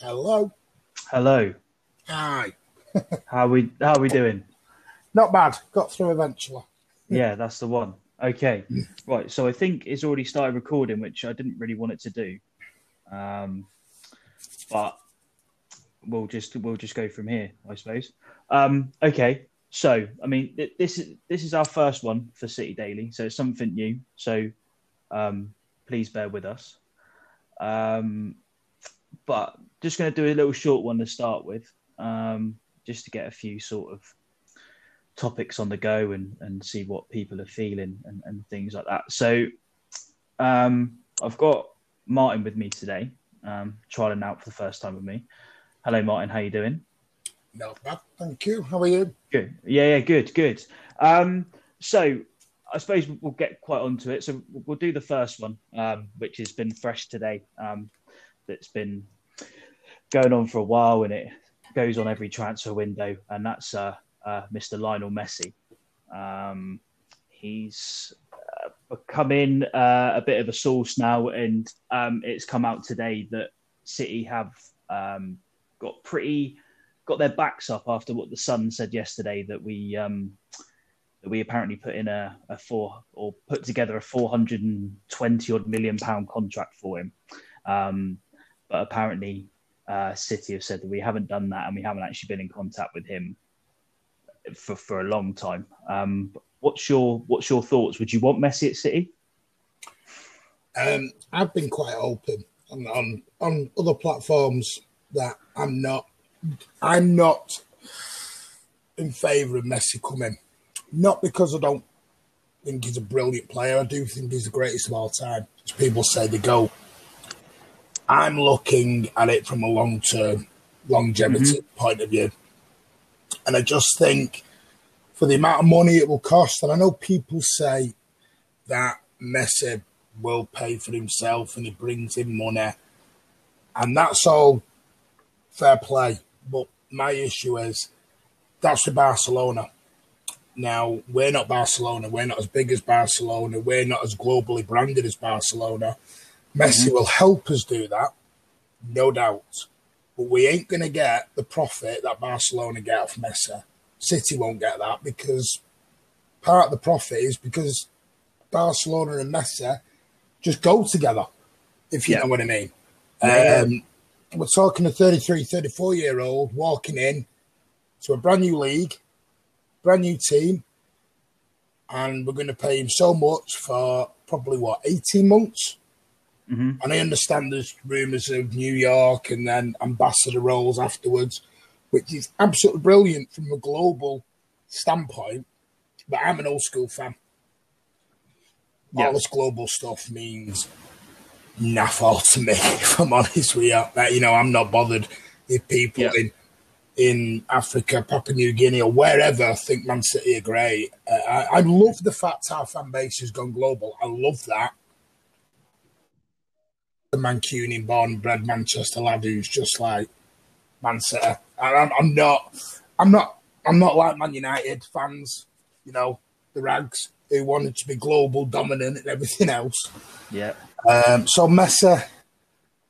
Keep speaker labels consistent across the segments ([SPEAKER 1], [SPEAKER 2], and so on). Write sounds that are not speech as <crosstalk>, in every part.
[SPEAKER 1] Hello.
[SPEAKER 2] Hello.
[SPEAKER 1] Hi. <laughs>
[SPEAKER 2] How we how are we doing?
[SPEAKER 1] Not bad. Got through eventually.
[SPEAKER 2] Yeah, that's the one. Okay. Right. So I think it's already started recording, which I didn't really want it to do. Um, but we'll just we'll just go from here, I suppose. Um, okay. So I mean, th- this is this is our first one for City Daily, so it's something new. So um, please bear with us. Um, but just going to do a little short one to start with, um, just to get a few sort of topics on the go and, and see what people are feeling and, and things like that. So um, I've got Martin with me today, um, trialing out for the first time with me. Hello, Martin. How you doing?
[SPEAKER 1] Not bad. Thank you. How are you?
[SPEAKER 2] Good. Yeah, yeah, good, good. Um, so I suppose we'll get quite onto it. So we'll do the first one, um, which has been fresh today. Um, that's been going on for a while, and it goes on every transfer window, and that's uh, uh, Mr. Lionel Messi. Um, he's uh, uh, a bit of a source now, and um, it's come out today that City have um, got pretty got their backs up after what the Sun said yesterday that we um, that we apparently put in a, a four or put together a 420 odd million pound contract for him. Um, but apparently, uh, City have said that we haven't done that and we haven't actually been in contact with him for, for a long time. Um, what's your what's your thoughts? Would you want Messi at City?
[SPEAKER 1] Um, I've been quite open on, on on other platforms that I'm not. I'm not in favour of Messi coming. Not because I don't think he's a brilliant player. I do think he's the greatest of all time. As people say, they go. I'm looking at it from a long term longevity mm-hmm. point of view. And I just think for the amount of money it will cost, and I know people say that Messi will pay for himself and he brings in money, and that's all fair play. But my issue is that's for Barcelona. Now, we're not Barcelona. We're not as big as Barcelona. We're not as globally branded as Barcelona. Messi mm-hmm. will help us do that, no doubt. But we ain't going to get the profit that Barcelona get off Messi. City won't get that because part of the profit is because Barcelona and Messi just go together, if you yeah. know what I mean. Yeah. Um, we're talking a 33, 34 year old walking in to a brand new league, brand new team, and we're going to pay him so much for probably what, 18 months? Mm-hmm. And I understand there's rumours of New York and then ambassador roles afterwards, which is absolutely brilliant from a global standpoint. But I'm an old school fan. Yeah. All this global stuff means naff to me, <laughs> if I'm honest with you. You know, I'm not bothered if people yeah. in in Africa, Papua New Guinea, or wherever think Man City are great. Uh, I, I love the fact our fan base has gone global. I love that the Mancunian born bred Manchester lad who's just like Man City. And I'm, I'm not, I'm not, I'm not like Man United fans. You know, the rags who wanted to be global dominant and everything else.
[SPEAKER 2] Yeah.
[SPEAKER 1] Um, so Messi,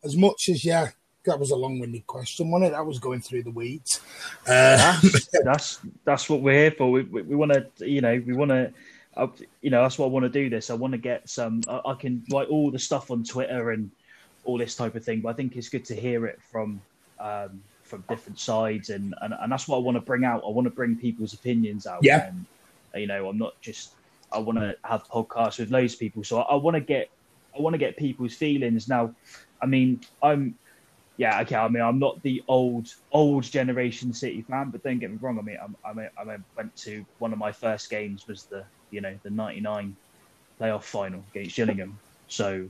[SPEAKER 1] as much as yeah, that was a long-winded question, wasn't it? That was going through the weeds.
[SPEAKER 2] Uh, that's, <laughs> that's, that's what we're here for. We we, we want to, you know, we want to. Uh, you know, that's why I want to do this. I want to get some. I, I can write all the stuff on Twitter and all this type of thing. But I think it's good to hear it from um, from different sides, and, and and that's what I want to bring out. I want to bring people's opinions out.
[SPEAKER 1] Yeah.
[SPEAKER 2] And, you know, I'm not just. I want to have podcasts with loads of people, so I, I want to get. I want to get people's feelings. Now, I mean, I'm. Yeah, okay. I mean, I'm not the old old generation City fan, but don't get me wrong. I mean, I'm, I mean, I went to one of my first games was the you know the '99 playoff final against Gillingham. So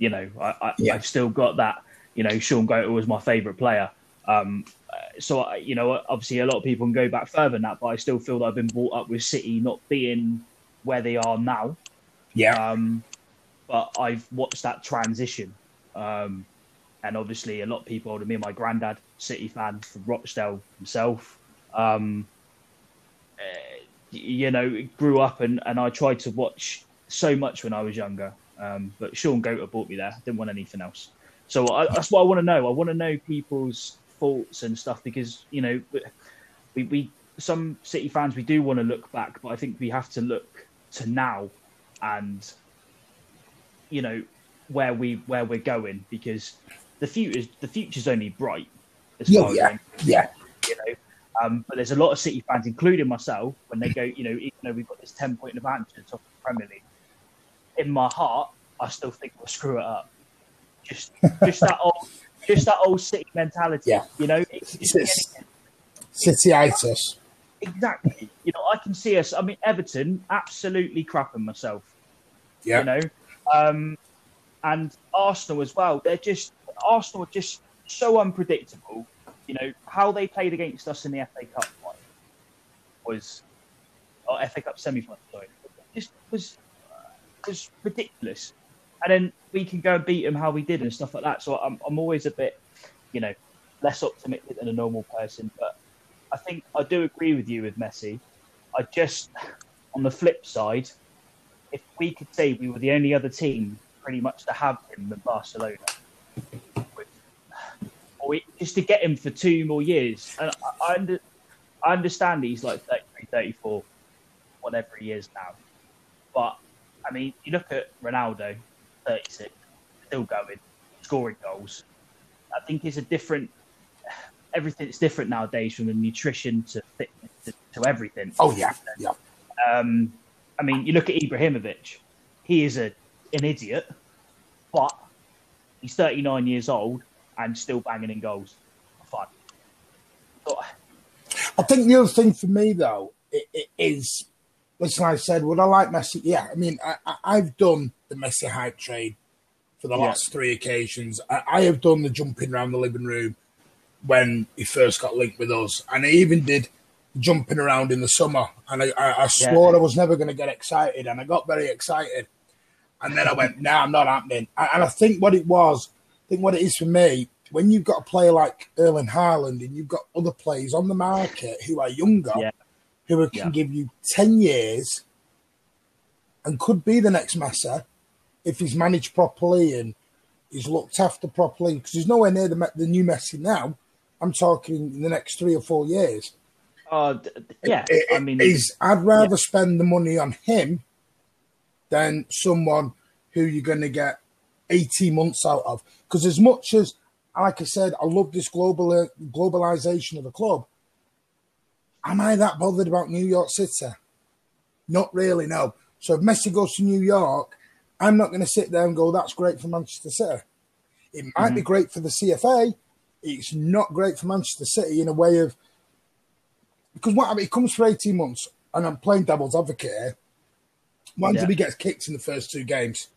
[SPEAKER 2] you know, I, I, yeah. I've still got that. You know, Shaun Goater was my favourite player. Um, so I, you know, obviously a lot of people can go back further than that, but I still feel that I've been brought up with City not being where they are now.
[SPEAKER 1] Yeah.
[SPEAKER 2] Um, but I've watched that transition. Um, and obviously a lot of people older me, my granddad, City fan from Rochdale himself. Um, uh, you know, grew up and, and I tried to watch so much when I was younger. Um, but Shaun Goater brought me there. Didn't want anything else. So I, that's what I want to know. I want to know people's thoughts and stuff because you know we, we some City fans we do want to look back, but I think we have to look to now and you know where we where we're going because the future the future's only bright.
[SPEAKER 1] Yeah, yeah, yeah.
[SPEAKER 2] You know, um, but there's a lot of City fans, including myself, when they go, you know, even though we've got this ten point advantage at the top of the Premier League, in my heart, I still think we'll screw it up. Just, just that old, just that old City mentality.
[SPEAKER 1] Yeah.
[SPEAKER 2] You know,
[SPEAKER 1] it's, it's Cityitis.
[SPEAKER 2] Exactly. You know, I can see us. I mean, Everton absolutely crapping myself.
[SPEAKER 1] Yeah.
[SPEAKER 2] You know, um, and Arsenal as well. They're just Arsenal are just so unpredictable. You know how they played against us in the FA Cup final was, or FA Cup semi final. Sorry, just was was ridiculous. And then we can go and beat them how we did and stuff like that. So I'm I'm always a bit, you know, less optimistic than a normal person. But I think I do agree with you with Messi. I just, on the flip side, if we could say we were the only other team pretty much to have him in Barcelona, <sighs> or just to get him for two more years. And I, I, under, I understand he's like 33, 34, whatever he is now. But, I mean, you look at Ronaldo, 36, still going, scoring goals. I think it's a different. Everything's different nowadays, from the nutrition to fitness to, to everything.
[SPEAKER 1] Oh yeah, yeah.
[SPEAKER 2] Um, I mean, you look at Ibrahimovic. He is a an idiot, but he's 39 years old and still banging in goals. Fun. But,
[SPEAKER 1] I think the other thing for me though it, it is, listen, I said, would I like Messi? Yeah, I mean, I, have done the Messi hype trade for the last yeah. three occasions. I, I, have done the jumping around the living room when he first got linked with us, and I even did jumping around in the summer. And I, I, I swore yeah. I was never going to get excited, and I got very excited. And then I went, "No, nah, I'm not happening." And I think what it was, I think what it is for me, when you've got a player like Erling Haaland and you've got other players on the market who are younger, yeah. Who can yeah. give you 10 years and could be the next Messi if he's managed properly and he's looked after properly, because he's nowhere near the, the new Messi now. I'm talking in the next three or four years.
[SPEAKER 2] Uh, yeah, it, I mean,
[SPEAKER 1] I'd rather yeah. spend the money on him than someone who you're going to get 18 months out of. Because as much as like I said, I love this global globalization of the club. Am I that bothered about New York City? Not really, no. So if Messi goes to New York, I'm not going to sit there and go, "That's great for Manchester City." It might mm-hmm. be great for the CFA. It's not great for Manchester City in a way of because what I mean, it comes for 18 months, and I'm playing devil's advocate here. What yeah. he gets kicked in the first two games,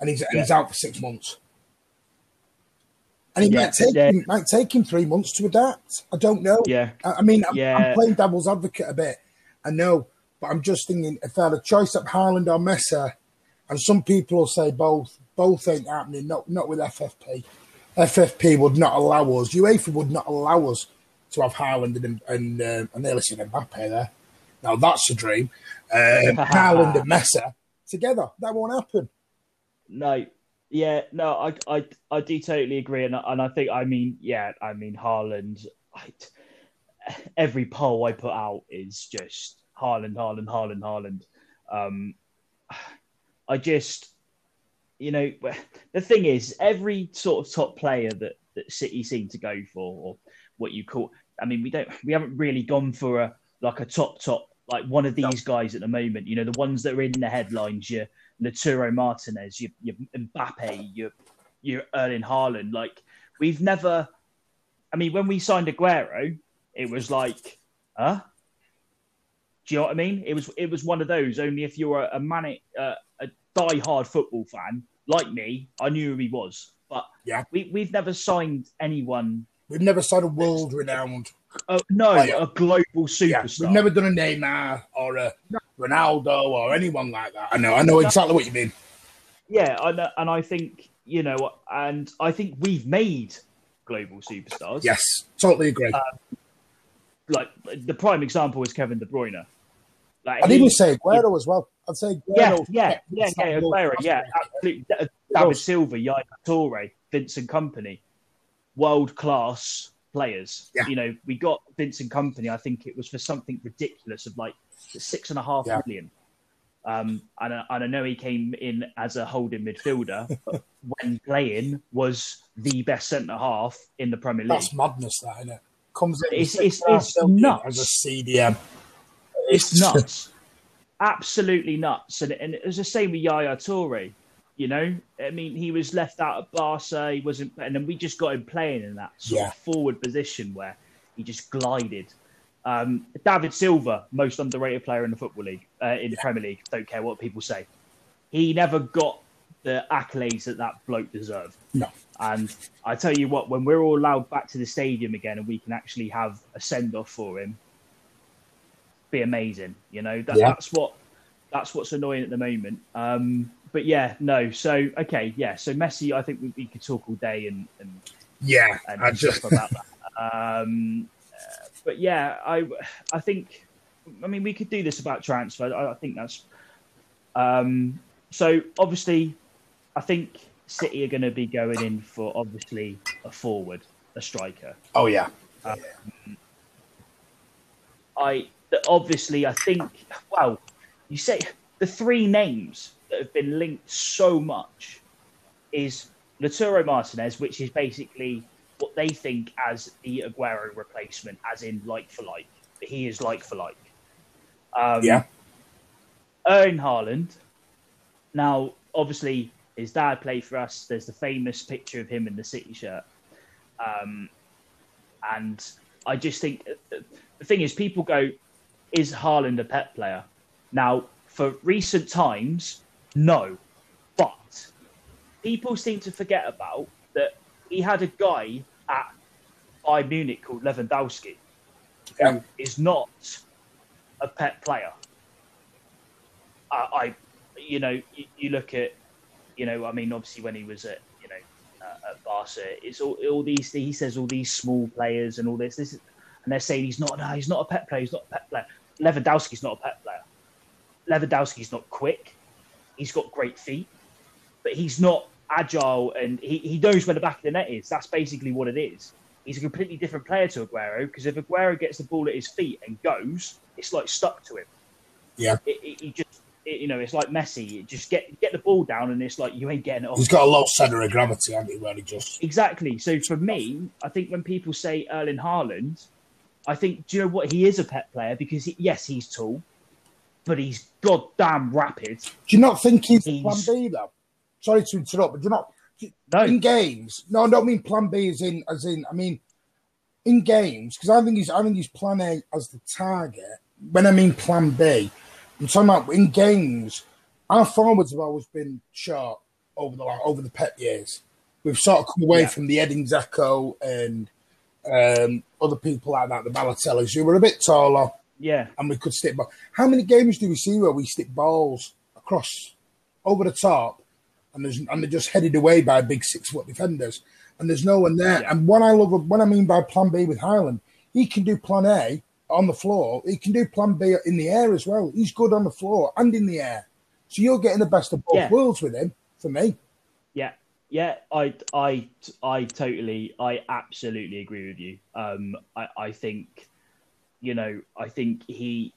[SPEAKER 1] and he's, yeah. and he's out for six months? And it yeah, might take yeah. him, might take him three months to adapt. I don't know.
[SPEAKER 2] Yeah,
[SPEAKER 1] I, I mean, I'm, yeah. I'm, playing devil's advocate a bit. I know, but I'm just thinking if I had a choice up Haaland or Messi, and some people will say both, both ain't happening. Not not with FFP. FFP would not allow us. UEFA would not allow us to have Haaland and and, uh, and nearly said Mbappe there. Now that's a dream. Uh, <laughs> Haaland and Messi together. That won't happen.
[SPEAKER 2] No, yeah, no, I, I, I do totally agree, and and I think I mean, yeah, I mean Haaland. I, every poll I put out is just Haaland, Haaland, Haaland, Haaland. Um, I just, you know, the thing is, every sort of top player that that City seem to go for, or what you call, I mean, we don't, we haven't really gone for a like a top top like one of these no. guys at the moment. You know, the ones that are in the headlines. You Lautaro Martinez, your, your Mbappe, your your Erling Haaland. Like we've never. I mean, when we signed Aguero, it was like, huh? Do you know what I mean? It was it was one of those. Only if you're a, a manic, uh, a die-hard football fan like me, I knew who he was. But
[SPEAKER 1] yeah,
[SPEAKER 2] we we've never signed anyone.
[SPEAKER 1] We've never signed a world-renowned.
[SPEAKER 2] Uh, no, player. a global superstar. Yeah,
[SPEAKER 1] we've never done a Neymar or a no. Ronaldo or anyone like that. I know, I know exactly what you mean.
[SPEAKER 2] Yeah, and, and I think you know, and I think we've made global superstars.
[SPEAKER 1] Yes, totally agree. Um,
[SPEAKER 2] like the prime example is Kevin De Bruyne.
[SPEAKER 1] Like, I'd he, even say Aguero he, as well. I'd say
[SPEAKER 2] Aguero yeah, yeah, yeah, yeah, Aguero, yeah, absolutely. David Silva, Yaya Toure, Vincent Kompany, world class players.
[SPEAKER 1] Yeah.
[SPEAKER 2] You know, we got Vincent Kompany. I think it was for something ridiculous of like six and a half
[SPEAKER 1] Yeah.
[SPEAKER 2] million. Um, and, I, and I know he came in as a holding midfielder, <laughs> but when playing was the best centre half in the Premier League.
[SPEAKER 1] That's madness, that isn't it? Comes in
[SPEAKER 2] It's- it's-
[SPEAKER 1] and a half
[SPEAKER 2] it's nuts.
[SPEAKER 1] as a CDM.
[SPEAKER 2] it's nuts, <laughs> absolutely nuts. And, and it was the same with Yaya Toure. You know, I mean, he was left out of Barca. He wasn't, and then we just got him playing in that sort
[SPEAKER 1] Yeah.
[SPEAKER 2] of forward position where he just glided. Um, David Silva, most underrated player in the football league, uh, in the Premier League. Don't care what people say. He never got the accolades that that bloke deserved.
[SPEAKER 1] No.
[SPEAKER 2] And I tell you what, when we're all allowed back to the stadium again and we can actually have a send off for him, be amazing. You know, that,
[SPEAKER 1] Yeah.
[SPEAKER 2] that's what that's what's annoying at the moment. Um, but yeah, no. So okay, yeah. So Messi, I think we, we could talk all day and and,
[SPEAKER 1] Yeah,
[SPEAKER 2] and
[SPEAKER 1] I just
[SPEAKER 2] stuff about that. <laughs> Um, uh, but yeah, I I think I mean we could do this about transfer. I, I think that's um, so obviously. I think City are going to be going in for obviously a forward, a striker.
[SPEAKER 1] oh yeah,
[SPEAKER 2] I obviously I think well, you say the three names that have been linked so much is Lautaro Martinez, which is basically what they think as the Aguero replacement, as in like for like. He is like for like. Um,
[SPEAKER 1] yeah,
[SPEAKER 2] Erling Haaland. Now, obviously, his dad played for us. There's the famous picture of him in the City shirt. Um, and I just think uh, the thing is, people go, is Haaland a pet player? Now, for recent times, no. But people seem to forget about that he had a guy at Bayern Munich called Lewandowski,
[SPEAKER 1] Yeah.
[SPEAKER 2] who is not a pet player. I, I you know, you, you look at, you know, I mean, obviously when he was at, you know, uh, at Barca, it's all, all these. He says all these small players and all this. This is, and they're saying he's not. No, he's not a pet player. He's not a pet player. Lewandowski's not a pet player. Lewandowski's not quick. He's got great feet, but he's not agile and he, he knows where the back of the net is. That's basically what it is. He's a completely different player to Aguero because if Aguero gets the ball at his feet and goes, it's like stuck to him.
[SPEAKER 1] yeah.
[SPEAKER 2] It, it, he just, it, you know, it's like Messi. You just get get the ball down and it's like you ain't getting it off.
[SPEAKER 1] He's got a low centre of gravity, hasn't he? Where he just
[SPEAKER 2] Exactly. So for me, I think when people say Erling Haaland, I think, do you know what? He is a pet player because, he, yes, he's tall, but he's goddamn rapid.
[SPEAKER 1] Do you not think he's,
[SPEAKER 2] He's-
[SPEAKER 1] plan B though? Sorry to interrupt, but do you not
[SPEAKER 2] No,
[SPEAKER 1] in games? No, I don't mean plan B as in as in. I mean in games because I think he's I think he's plan A as the target. When I mean plan B, I'm talking about in games. Our forwards have always been short over the over the Pep years. We've sort of come away
[SPEAKER 2] Yeah.
[SPEAKER 1] from the Edin Dzeko and um, other people like that, the Balotellis, who were a bit taller
[SPEAKER 2] yeah,
[SPEAKER 1] and we could stick ball. How many games do we see where we stick balls across over the top and there's and they're just headed away by big six foot defenders and there's no one there.
[SPEAKER 2] Yeah.
[SPEAKER 1] And what I love what I mean by plan B with Haaland, he can do plan A on the floor, he can do plan B in the air as well. He's good on the floor and in the air. So you're getting the best of both
[SPEAKER 2] Yeah.
[SPEAKER 1] worlds with him for me.
[SPEAKER 2] yeah, yeah. I, I, I totally, I absolutely agree with you. Um, I, I think, you know, I think he,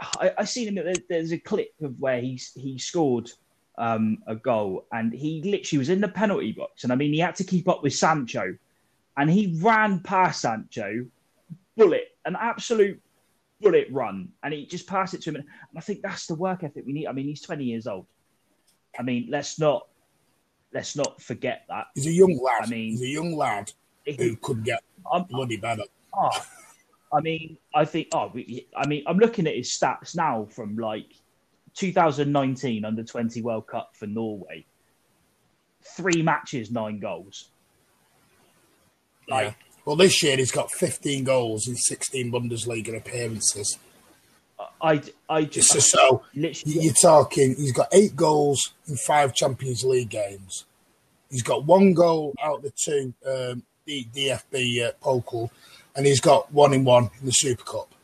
[SPEAKER 2] I, I seen him. There's a clip of where he's he scored um, a goal, and he literally was in the penalty box, and I mean, he had to keep up with Sancho, and he ran past Sancho, bullet, an absolute bullet run, and he just passed it to him. And I think that's the work ethic we need. I mean, he's 20 years old. I mean, let's not let's not forget that.
[SPEAKER 1] He's a young lad.
[SPEAKER 2] I mean-
[SPEAKER 1] he's a young lad who could get
[SPEAKER 2] I'm,
[SPEAKER 1] bloody better.
[SPEAKER 2] Oh, I mean, I think. Oh, we- I mean, I'm looking at his stats now from like 2019 under 20 World Cup for Norway. Three matches, nine goals. Like,
[SPEAKER 1] Yeah. Well, this year he's got 15 goals in 16 Bundesliga appearances.
[SPEAKER 2] I, I just
[SPEAKER 1] So, so
[SPEAKER 2] literally.
[SPEAKER 1] you're talking, he's got eight goals in five Champions League games. He's got one goal out of the two um, the DFB uh, Pokal, and he's got one in one in the Super Cup.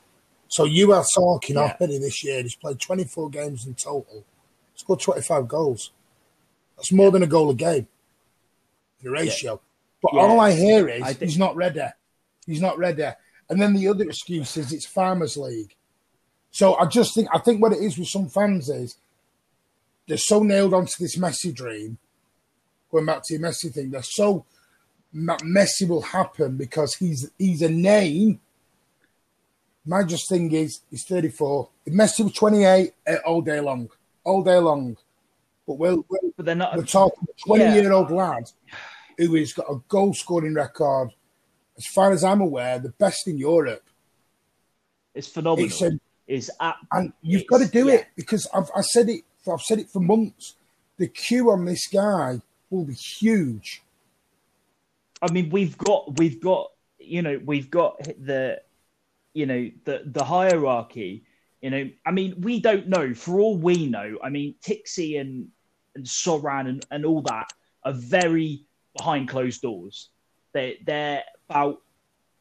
[SPEAKER 1] So you are talking
[SPEAKER 2] Yeah.
[SPEAKER 1] already this year. He's played 24 games in total. Scored 25 goals. That's more than a goal a game. the ratio. Yeah. But yeah. all I hear is I he's not ready. He's not ready. And then the other excuse is it's Farmers League. So I just think I think what it is with some fans is they're so nailed onto this Messi dream. Going back to your Messi thing, they're so Messi will happen because he's he's a name. My just thing is he's 34. If Messi was 28 eh, all day long, all day long. But we're, we're, but they're not, we're talking a 20 yeah. year old lad who has got a goal scoring record, as far as I'm aware, the best in Europe.
[SPEAKER 2] It's phenomenal. It's a, is at,
[SPEAKER 1] and you've got to do yeah. it because I've I said it I've said it for months. The queue on this guy will be huge.
[SPEAKER 2] I mean, we've got we've got you know we've got the you know the the hierarchy. You know, I mean, we don't know. For all we know, I mean, Txiki and and Soran and, and all that are very behind closed doors. They they're about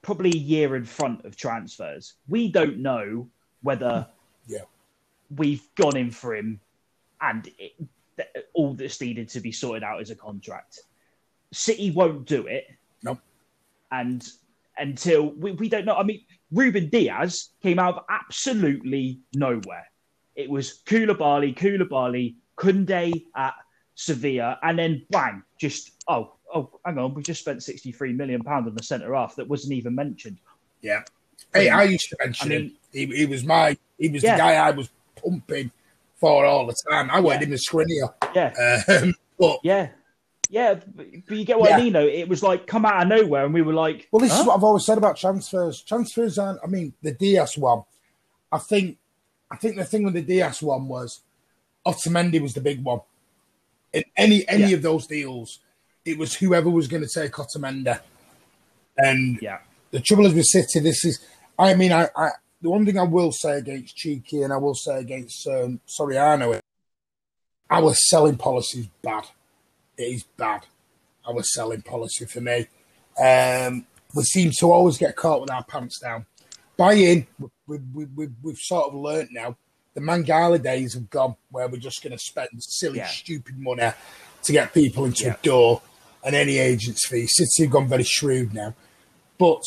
[SPEAKER 2] probably a year in front of transfers. We don't know whether
[SPEAKER 1] yeah.
[SPEAKER 2] we've gone in for him and it, all that's needed to be sorted out is a contract. City won't do it.
[SPEAKER 1] Nope.
[SPEAKER 2] And until we, we don't know. I mean, Ruben Dias came out of absolutely nowhere. It was Koulibaly, Koulibaly, Koundé at Sevilla, and then bang, just oh, oh, hang on, we just spent sixty three million pound on the centre half that wasn't even mentioned.
[SPEAKER 1] Yeah. Hey, I used to mention I mean, him. He, he, was my, he was yeah. the guy I was pumping for all the time. I wanted yeah. him as Skriniar.
[SPEAKER 2] Yeah.
[SPEAKER 1] Um, but
[SPEAKER 2] yeah. Yeah, but you get what yeah. I mean, though. It was like come out of nowhere, and we were like,
[SPEAKER 1] "Well, this huh? is what I've always said about transfers. Transfers aren't. I mean, the Dias one. I think, I think the thing with the Dias one was, Otamendi was the big one. In any any yeah. of those deals, it was whoever was going to take Otamendi. And
[SPEAKER 2] yeah,
[SPEAKER 1] the trouble is with City. This is. I mean, I, I the one thing I will say against Txiki and I will say against um, Soriano, our selling policy is bad. It is bad. Our selling policy for me. Um, we seem to always get caught with our pants down. Buy in, we, we, we, we've sort of learnt now. The Mangala days have gone where we're just going to spend silly, yeah. stupid money to get people into yeah. a door and any agent's fee. City have gone very shrewd now. But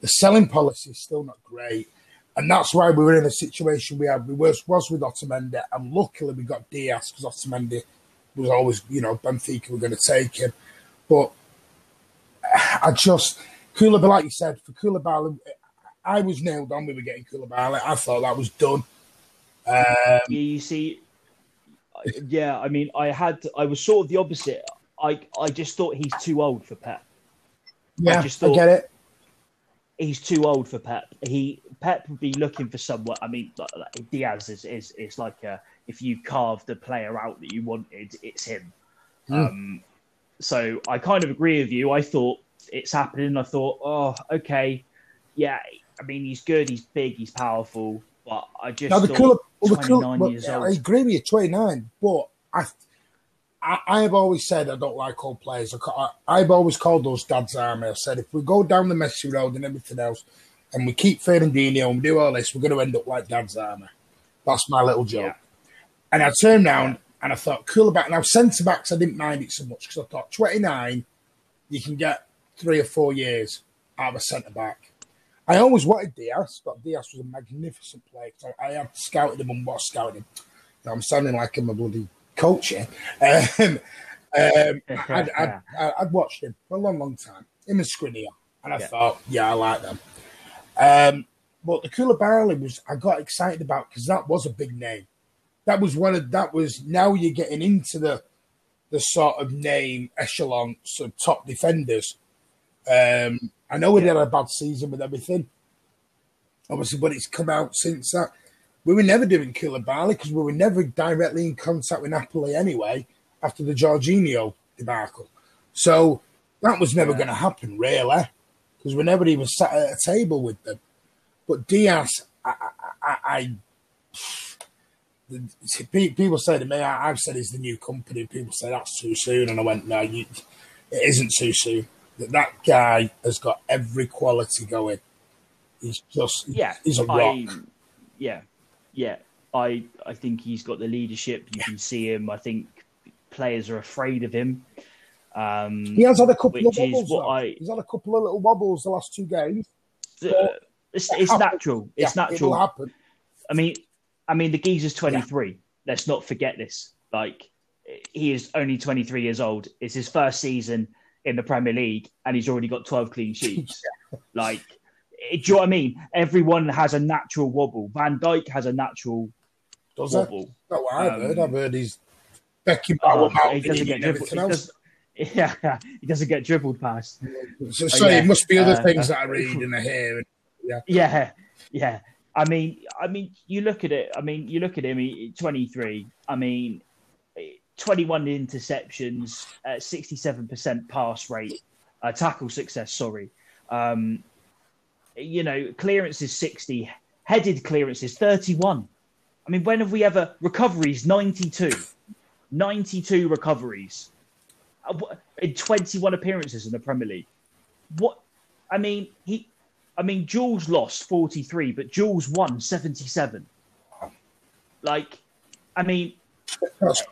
[SPEAKER 1] the selling policy is still not great. And that's why we were in a situation we had. We was, was with Otamendi, and luckily we got Dias because Otamendi was always, you know, Benfica were going to take him. But I just, Koulibaly, like you said, for Koulibaly, I was nailed on. We were getting Koulibaly. I thought that was done. Um,
[SPEAKER 2] you see, yeah, I mean, I had, I was sort of the opposite. I, I just thought he's too old for Pep.
[SPEAKER 1] Yeah, I, just thought, I get it.
[SPEAKER 2] He's too old for Pep. He Pep would be looking for someone. I mean, Dias is, is is like a, if you carved the player out that you wanted, it's him. Mm. Um, so I kind of agree with you. I thought it's happening. I thought, oh, okay, yeah. I mean, he's good. He's big. He's powerful. But I just now the cool, well, the cool, well. I
[SPEAKER 1] agree with you, twenty nine. But I, I, I, have always said I don't like old players. I, have always called those dad's army. I said if we go down the Messi road and everything else, and we keep Fernandinho and we do all this, we're going to end up like Dad's Armour. That's my little joke. Yeah. And I turned around and I thought, cool about now centre backs. I didn't mind it so much because I thought 29, you can get three or four years out of a centre back. I always wanted Dias, but Dias was a magnificent player. So I had scouted him and was scouting him. Now I'm sounding like I'm a bloody coach here. <laughs> Um, um, <laughs> I'd, I'd, I'd, watched him for a long, long time. Him and Skriniar. And I yeah. thought, yeah, I like them. Um, but the Koulibaly was I got excited about because that was a big name. That was one of that was now you're getting into the the sort of name echelon sort of top defenders. Um, I know we had a bad season with everything, obviously, but it's come out since that. We were never doing Koulibaly because we were never directly in contact with Napoli anyway after the Jorginho debacle. So that was never yeah. going to happen, really because we never even sat at a table with them. But Dias, I, I, I, I people say to me, I, have said he's the new Kompany. People say that's too soon, and I went, no, you, it isn't too soon. That that guy has got every quality going. He's just yeah, he's a rock. I,
[SPEAKER 2] yeah, yeah. I I think he's got the leadership. You yeah. can see him. I think players are afraid of him. Um,
[SPEAKER 1] He has had a couple of wobbles.
[SPEAKER 2] I-
[SPEAKER 1] He's had a couple of little wobbles the last two games.
[SPEAKER 2] uh, it's, it's natural. It's
[SPEAKER 1] Yeah,
[SPEAKER 2] natural. I mean, I mean, the geezer's 23. Let's not forget this. Like, he is only 23 years old. It's his first season in the Premier League, and he's already got 12 clean sheets. <laughs> Like, eh, do you know what I mean? Everyone has a natural wobble. Van Dijk has a natural
[SPEAKER 1] Does
[SPEAKER 2] wobble.
[SPEAKER 1] Not what I've
[SPEAKER 2] Um,
[SPEAKER 1] heard. I've heard he's Beckham
[SPEAKER 2] Oh, he doesn't get dribbled. He, does, <laughs> yeah, he doesn't get dribbled past.
[SPEAKER 1] So, so
[SPEAKER 2] yeah.
[SPEAKER 1] it must be other
[SPEAKER 2] Uh,
[SPEAKER 1] things
[SPEAKER 2] uh,
[SPEAKER 1] that I read and I hear. <laughs>
[SPEAKER 2] Yeah, yeah. I mean, I mean, you look at it. I mean, you look at him. He, 23. I mean, 21 interceptions, uh, 67% pass rate, uh, tackle success. Sorry. Um, you know, clearances 60, headed clearances 31. I mean, when have we ever recoveries 92, 92 recoveries Uh, in 21 appearances in the Premier League? What? I mean, he. I mean, duels lost 43, but duels won 77. Like, I mean,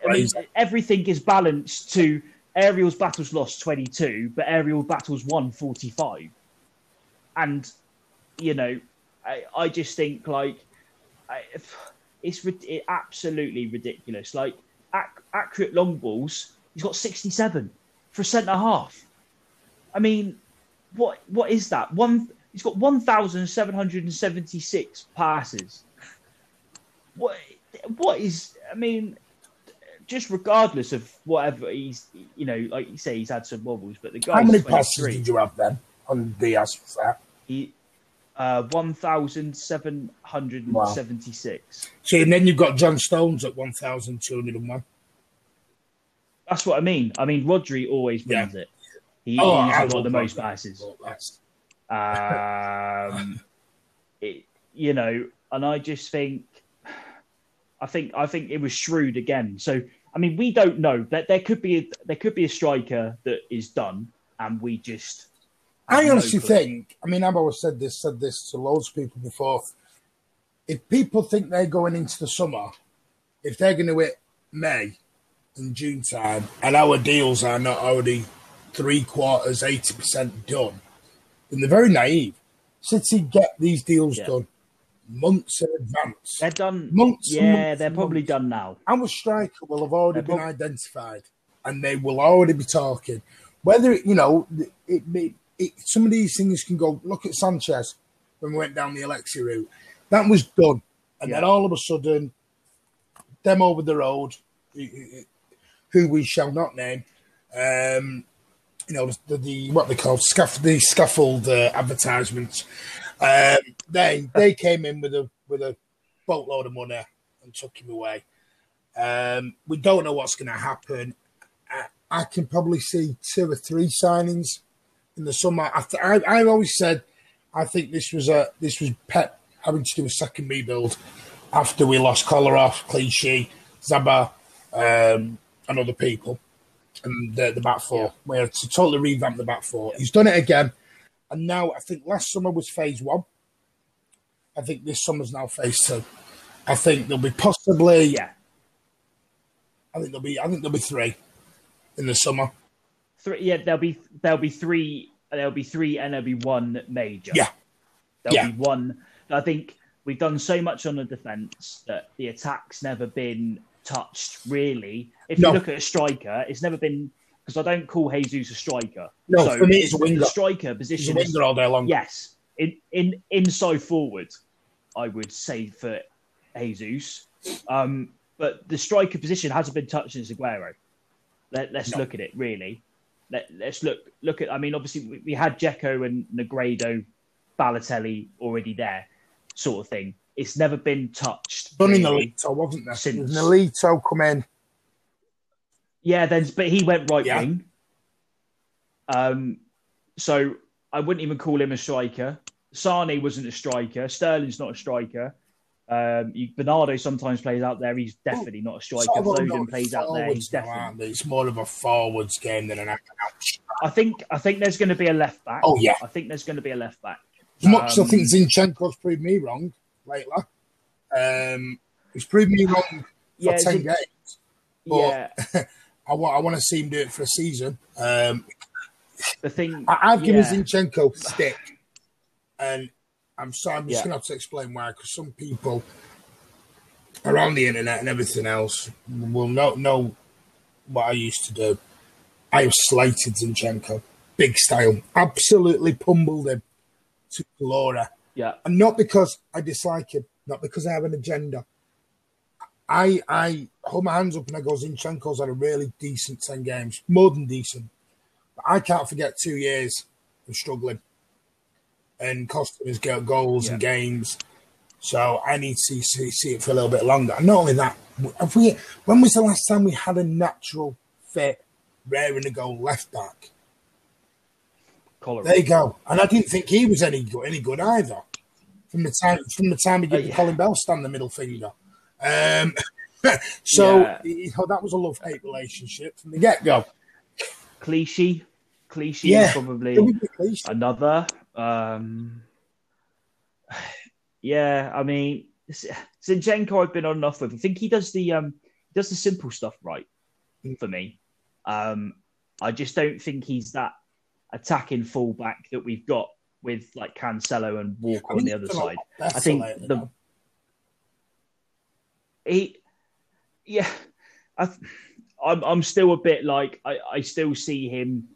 [SPEAKER 2] I mean, everything is balanced to aerial's battles lost 22, but aerial battles won 45. And, you know, I, I just think, like, I, it's it, absolutely ridiculous. Like, ac- accurate long balls, he's got 67 for a centre half. I mean, what what is that? One, he's got 1,776 passes. What, what is, I mean, just regardless of whatever he's, you know, like you say, he's had some wobbles, but the guy.
[SPEAKER 1] How many passes did you have then on Dias for that?
[SPEAKER 2] He, uh, 1,776.
[SPEAKER 1] See, and then you've got John Stones at 1,201.
[SPEAKER 2] That's what I mean. I mean, Rodri always wins it. He,
[SPEAKER 1] Oh,
[SPEAKER 2] got the most passes. Um, it, you know, and I just think, I think, I think it was shrewd again. So, I mean, we don't know that there could be a, there could be a striker that is done, and we just.
[SPEAKER 1] I honestly
[SPEAKER 2] clue.
[SPEAKER 1] think, I mean, I've always said this, said this to loads of people before. If people think they're going into the summer, if they're going to hit May and June time, and our deals are not already three quarters, 80% done, then they're very naive. City get these deals
[SPEAKER 2] Yeah.
[SPEAKER 1] done months in advance.
[SPEAKER 2] they're done.
[SPEAKER 1] Months
[SPEAKER 2] yeah,
[SPEAKER 1] months
[SPEAKER 2] they're probably
[SPEAKER 1] months.
[SPEAKER 2] done now.
[SPEAKER 1] Our striker will have already
[SPEAKER 2] They're
[SPEAKER 1] been
[SPEAKER 2] prob-
[SPEAKER 1] identified, and they will already be talking. Whether it, you know, it, it, it, some of these things can go. Look at Sanchez when we went down the Alexi route. That was done, and then all of a sudden, them over the road, who we shall not name, um, you know, the, the what they call scaff, the scaffold uh, advertisements. Um, they they came in with a with a boatload of money and took him away. Um, we don't know what's going to happen. I, I can probably see two or three signings in the summer. I, th- I I've always said I think this was a this was Pep having to do a second rebuild after we lost Kolarov, Clichy, Zaba, um, and other people, and the, the back four. We had to totally revamp the back four. He's done it again, and now I think last summer was phase one. I think this summer's now phase two. I think there'll be possibly.
[SPEAKER 2] Yeah,
[SPEAKER 1] I think there'll be. I think there'll be three in the summer.
[SPEAKER 2] three. Yeah, there'll be there'll be three. There'll be three, and there'll be one major.
[SPEAKER 1] Yeah.
[SPEAKER 2] There'll
[SPEAKER 1] Yeah.
[SPEAKER 2] be one. I think we've done so much on the defense that the attack's never been touched really. If
[SPEAKER 1] No.
[SPEAKER 2] you look at a striker, it's never been because I don't call Jesus a striker.
[SPEAKER 1] No, for me, it's a winger.
[SPEAKER 2] The striker
[SPEAKER 1] He's a
[SPEAKER 2] position
[SPEAKER 1] winger all day long.
[SPEAKER 2] yes. In in inside forward, I would say for Jesus. Um, but the striker position hasn't been touched since Aguero. Let, let's
[SPEAKER 1] No.
[SPEAKER 2] look at it really. Let, let's look look at. I mean, obviously we, we had Dzeko and Negredo, Balotelli already there, sort of thing. It's never been touched.
[SPEAKER 1] Done in
[SPEAKER 2] really.
[SPEAKER 1] Nolito, wasn't there?
[SPEAKER 2] Since-
[SPEAKER 1] Nolito come in.
[SPEAKER 2] Yeah, then but he went right
[SPEAKER 1] Yeah.
[SPEAKER 2] wing. Um, so I wouldn't even call him a striker. Sane wasn't a striker. Sterling's not a striker. Um, you, Bernardo sometimes plays out there. He's definitely not a striker.
[SPEAKER 1] Sort of
[SPEAKER 2] Foden plays out there. He's definitely.
[SPEAKER 1] aren't? It's more of a forwards game than an out and.
[SPEAKER 2] I think. I think there's going to be a left back.
[SPEAKER 1] Oh, yeah.
[SPEAKER 2] I think there's going to be a left back.
[SPEAKER 1] As much as I
[SPEAKER 2] Um,
[SPEAKER 1] think Zinchenko's proved me wrong lately. Um, he's proved me wrong for
[SPEAKER 2] Yeah,
[SPEAKER 1] 10
[SPEAKER 2] Zin-
[SPEAKER 1] games. But
[SPEAKER 2] yeah, <laughs>
[SPEAKER 1] I want I want to see him do it for a season. Um,
[SPEAKER 2] the thing
[SPEAKER 1] I, have given
[SPEAKER 2] yeah.
[SPEAKER 1] Zinchenko stick, and I'm sorry, I'm just
[SPEAKER 2] Yeah.
[SPEAKER 1] going to have to explain why. Because some people around the internet and everything else will not know what I used to do. I have slated Zinchenko, big style, absolutely pummeled him to glory.
[SPEAKER 2] Yeah,
[SPEAKER 1] And not because I dislike him, not because I have an agenda. I I hold my hands up and I go, Zinchenko's had a really decent 10 games, more than decent. But I can't forget two years of struggling and costing us go- goals and games. So I need to see, see, it for a little bit longer. And not only that, we, when was the last time we had a natural fit, raring to go left back?
[SPEAKER 2] Collar.
[SPEAKER 1] There you go. And I didn't think he was any good, any good either. From the time from the time he gave
[SPEAKER 2] Uh, yeah.
[SPEAKER 1] Colin Bell stand the middle finger. Um, <laughs> so
[SPEAKER 2] Yeah.
[SPEAKER 1] you know, that was a love hate relationship from the get go.
[SPEAKER 2] Clichy, Clichy,
[SPEAKER 1] Yeah.
[SPEAKER 2] probably
[SPEAKER 1] It would be cliche.
[SPEAKER 2] another. Um, <sighs> yeah, I mean, Zinchenko, I've been on enough with. I think he does the um, he does the simple stuff right for me. Um, I just don't think he's that attacking fullback that we've got with like Cancelo and Walker on the other
[SPEAKER 1] He's done a
[SPEAKER 2] side. I think the
[SPEAKER 1] though.
[SPEAKER 2] he, yeah, I, I'm I'm still a bit like I, I still see him.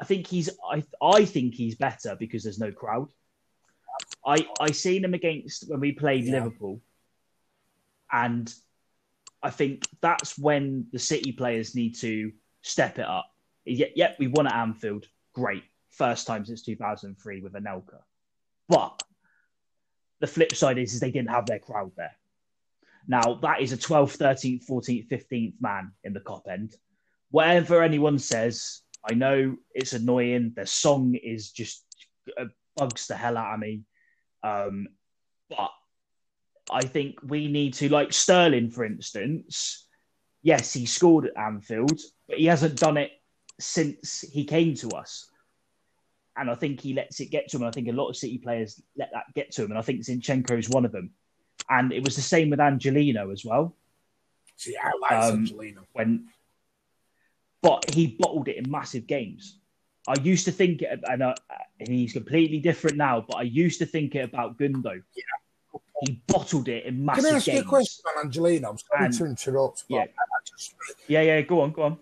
[SPEAKER 2] I think he's I I think he's better because there's no crowd. I I seen him against when we played
[SPEAKER 1] Yeah.
[SPEAKER 2] Liverpool, and I think that's when the City players need to step it up. Yep, yep we won at Anfield. Great, first time since 2003 with Anelka, but the flip side is, is they didn't have their crowd there. Now, that is a 12th, 13th, 14th, 15th man in the Kop end. Whatever anyone says, I know it's annoying. Their song is just uh, bugs the hell out of me. Um, but I think we need to, like Sterling, for instance, yes, he scored at Anfield, but he hasn't done it since he came to us. And I think he lets it get to him. I think a lot of City players let that get to him. And I think Zinchenko is one of them. And it was the same with Angelino as well.
[SPEAKER 1] See, I like
[SPEAKER 2] um,
[SPEAKER 1] Angelino.
[SPEAKER 2] When, but he bottled it in massive games. I used to think, it, and, uh, and he's completely different now. But I used to think it about Gundo.
[SPEAKER 1] Yeah.
[SPEAKER 2] He bottled it in massive games.
[SPEAKER 1] Can I ask
[SPEAKER 2] games.
[SPEAKER 1] you a question on Angelino? I'm sorry
[SPEAKER 2] And-
[SPEAKER 1] to interrupt,
[SPEAKER 2] Yeah.
[SPEAKER 1] Just,
[SPEAKER 2] Yeah, yeah. Go on, go on.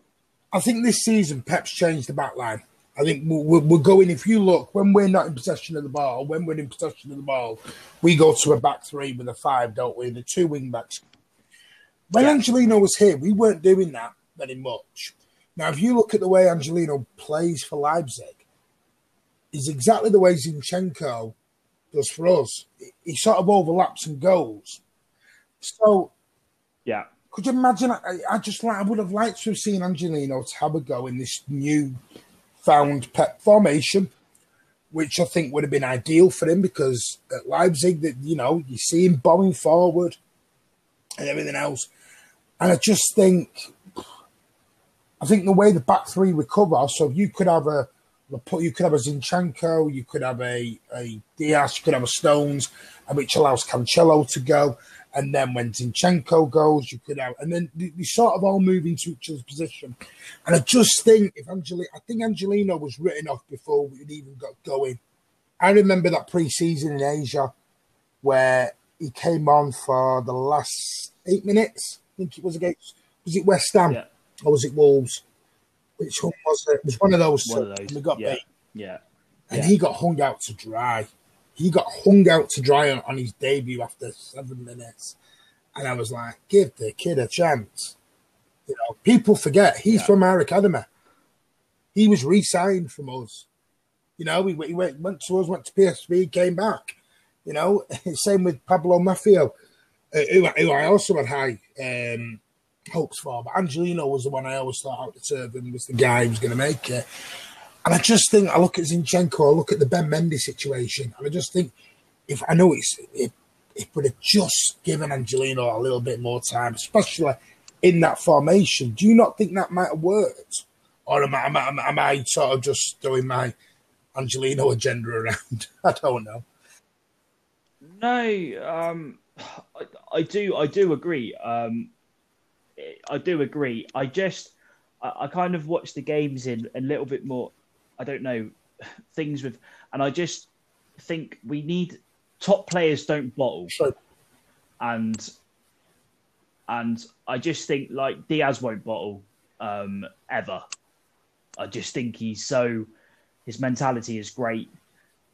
[SPEAKER 1] I think this season Pep's changed the back line. I think we're, we're, going, if you look, when we're not in possession of the ball, when we're in possession of the ball, we go to a back three with a five, don't we? The two wing backs. When
[SPEAKER 2] Yeah.
[SPEAKER 1] Angelino was here, we weren't doing that very much. Now, if you look at the way Angelino plays for Leipzig, is exactly the way Zinchenko does for us. He- He sort of overlaps and goes. So
[SPEAKER 2] Yeah,
[SPEAKER 1] could you imagine? I, I just like I would have liked to have seen Angelino to have a go in this new found pep formation, which I think would have been ideal for him because at Leipzig, that you know, you see him bombing forward and everything else, and I just think, I think the way the back three recover. So you could have a, you could have a Zinchenko, you could have a a Dias, you could have a Stones, which allows Cancelo to go. And then when Zinchenko goes, you could out. and then they, they sort of all move into each other's position. And I just think if Angelina, I think Angelino was written off before we'd even got going. I remember that pre-season in Asia where he came on for the last eight minutes. I think it was against was it West Ham
[SPEAKER 2] yeah,
[SPEAKER 1] or was it Wolves? Which one was it? It was one of those.
[SPEAKER 2] one of those.
[SPEAKER 1] we got
[SPEAKER 2] yeah,
[SPEAKER 1] beat,
[SPEAKER 2] yeah,
[SPEAKER 1] and
[SPEAKER 2] Yeah.
[SPEAKER 1] he got hung out to dry. He got hung out to dry on, on his debut after seven minutes, and I was like, "Give the kid a chance." You know, people forget he's
[SPEAKER 2] Yeah.
[SPEAKER 1] from our academy. He was re-signed from us. You know, he, he went, went to us, went to PSV, came back. You know, <laughs> same with Pablo Maffeo, uh, who, who I also had high um, hopes for. But Angelino was the one I always thought out the turban was the guy who was going to make it. And I just think I look at Zinchenko, I look at the Ben Mendy situation, and I just think if I know it's it, it would have just given Angelino a little bit more time, especially in that formation. Do you not think that might have worked, or am I am I, am I- sort of just throwing my Angelino agenda around? <laughs> I don't know.
[SPEAKER 2] No, um, I, I do. I do agree. Um, I do agree. I just I, I kind of watch the games in a little bit more. I don't know <sighs> things with, and I just think we need top players don't bottle,
[SPEAKER 1] Sure.
[SPEAKER 2] and and I just think like Dias won't bottle um, ever. I just think he's so his mentality is great.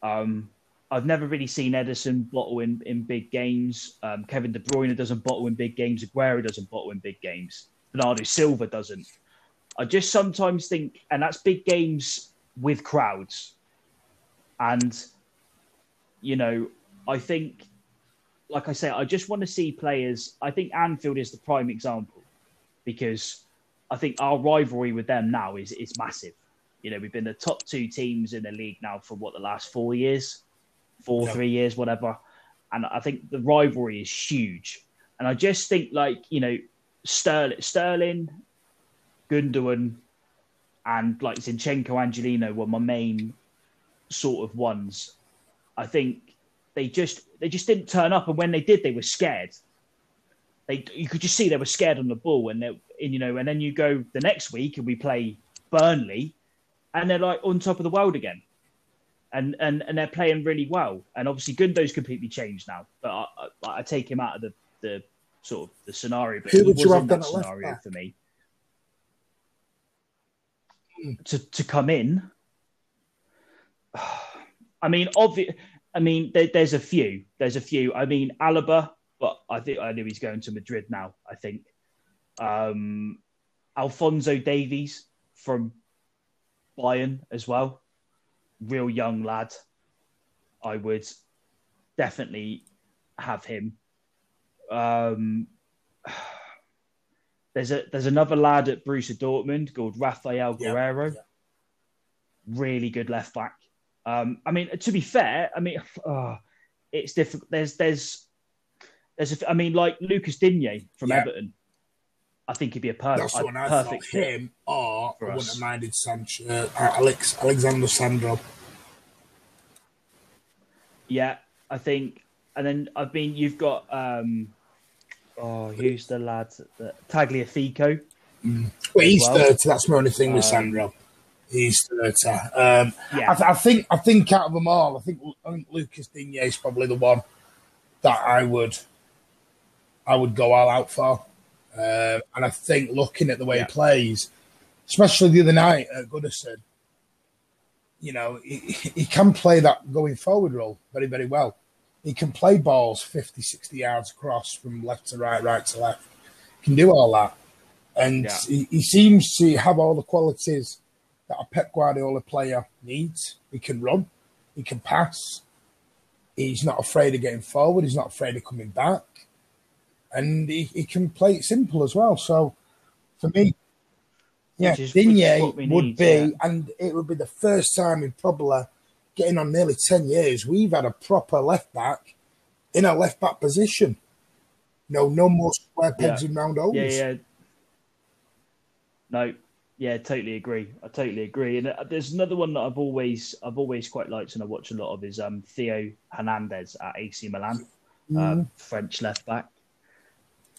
[SPEAKER 2] Um, I've never really seen Ederson bottle in, in big games. Um, Kevin De Bruyne doesn't bottle in big games. Aguero doesn't bottle in big games. Bernardo Silva doesn't. I just sometimes think, and that's big games with crowds. And, you know, I think, like I say, I just want to see players. I think Anfield is the prime example because I think our rivalry with them now is, is massive. You know, we've been the top two teams in the league now for what the last four years, four,
[SPEAKER 1] Yeah.
[SPEAKER 2] three years, whatever. And I think the rivalry is huge. And I just think, like, you know, Sterling, Sterling Gundogan, and like Zinchenko, Angelino were my main sort of ones. I think they just they just didn't turn up, and when they did, they were scared. They you could just see they were scared on the ball, and they and, you know, and then you go the next week and we play Burnley, and they're like on top of the world again. And, and and they're playing really well, and obviously Gundo's completely changed now. But I, I, I take him out of the, the sort of the scenario. But
[SPEAKER 1] Who
[SPEAKER 2] he
[SPEAKER 1] would
[SPEAKER 2] was
[SPEAKER 1] you
[SPEAKER 2] in
[SPEAKER 1] have
[SPEAKER 2] that
[SPEAKER 1] done at left
[SPEAKER 2] scenario for me to to come in. <sighs> I mean, obvious. I mean, there, there's a few. There's a few. I mean, Alaba, but I think I knew he's going to Madrid now. I think um, Alphonso Davies from Bayern as well, real young lad. I would definitely have him. Um, <sighs> there's a there's another lad at Borussia Dortmund called
[SPEAKER 1] Raphael
[SPEAKER 2] Guerreiro.
[SPEAKER 1] yeah.
[SPEAKER 2] Really good left back. Um, I mean, to be fair, I mean, uh, <sighs> it's difficult. There's there's there's a, I mean, like Lucas Digne from
[SPEAKER 1] Yeah.
[SPEAKER 2] Everton. I think he'd be a perfect
[SPEAKER 1] That's one I
[SPEAKER 2] perfect
[SPEAKER 1] thought. Him or I wouldn't have minded Sanchez, uh, Alex, Alexander Sandro.
[SPEAKER 2] Yeah, I think, and then I've been. You've got um, oh, who's the lad? Tagliafico.
[SPEAKER 1] Well, he's
[SPEAKER 2] Well,
[SPEAKER 1] thirty. That's my only thing with
[SPEAKER 2] um,
[SPEAKER 1] Sandro. He's thirty. Um,
[SPEAKER 2] Yeah.
[SPEAKER 1] I, th- I think. I think out of them all, I think I think Lucas Digne is probably the one that I would I would go all out for. Uh, and I think looking at the way
[SPEAKER 2] Yeah.
[SPEAKER 1] he plays, especially the other night at Goodison, you know, he, he can play that going forward role very, very well. He can play balls 50, 60 yards across from left to right, right to left. He Can do all that. And
[SPEAKER 2] Yeah.
[SPEAKER 1] he, he seems to have all the qualities that a Pep Guardiola player needs. He can run, he can pass, he's not afraid of getting forward, he's not afraid of coming back, and he, he can play it simple as well. So for me, yeah,
[SPEAKER 2] Which is-
[SPEAKER 1] Digne
[SPEAKER 2] what
[SPEAKER 1] would
[SPEAKER 2] need,
[SPEAKER 1] be,
[SPEAKER 2] yeah.
[SPEAKER 1] and it would be the first time in probably getting on nearly 10 years we've had a proper left back in a left back position. No, no more square pegs
[SPEAKER 2] Yeah.
[SPEAKER 1] in round holes.
[SPEAKER 2] Yeah, yeah. No, yeah, totally agree. I totally agree. And uh, there's another one that I've always, I've always quite liked, and I watch a lot of is um, Theo Hernandez at AC Milan, uh, French left back.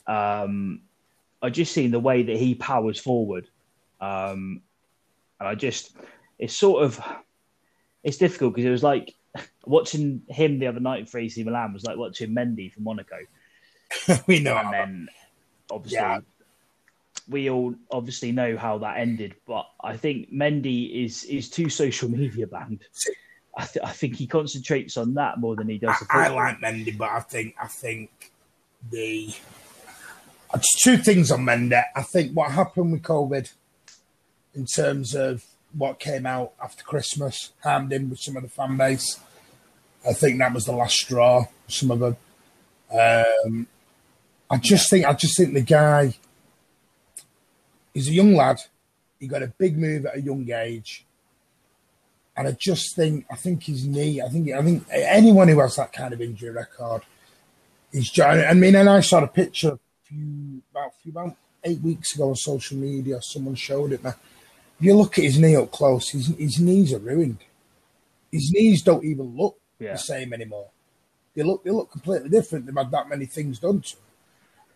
[SPEAKER 2] Um, I just seen the way that he powers forward, um, and I just, it's sort of, it's difficult because it was like <laughs> watching him the other night for AC Milan was like watching Mendy from Monaco <laughs>
[SPEAKER 1] we know.
[SPEAKER 2] and then obviously
[SPEAKER 1] Yeah.
[SPEAKER 2] we all obviously know how that ended. But I think Mendy is is too social media banned. I, th- I think he concentrates on that more than he does. the
[SPEAKER 1] I, I like Mendy, but I think I think the it's two things on Mendy. I think what happened with COVID in terms of what came out after Christmas harmed him with some of the fan base. I think that was the last straw. Some of them. Um, I just think I just think the guy. He's a young lad. He got a big move at a young age. And I just think, I think his knee, I think, I think anyone who has that kind of injury record is. I mean, and I saw a picture a few about, a few, about eight weeks ago on social media. Someone showed it. Man, if you look at his knee up close, his his knees are ruined. His knees don't even look
[SPEAKER 2] Yeah.
[SPEAKER 1] the same anymore. They look they look completely different. They've had that many things done to them.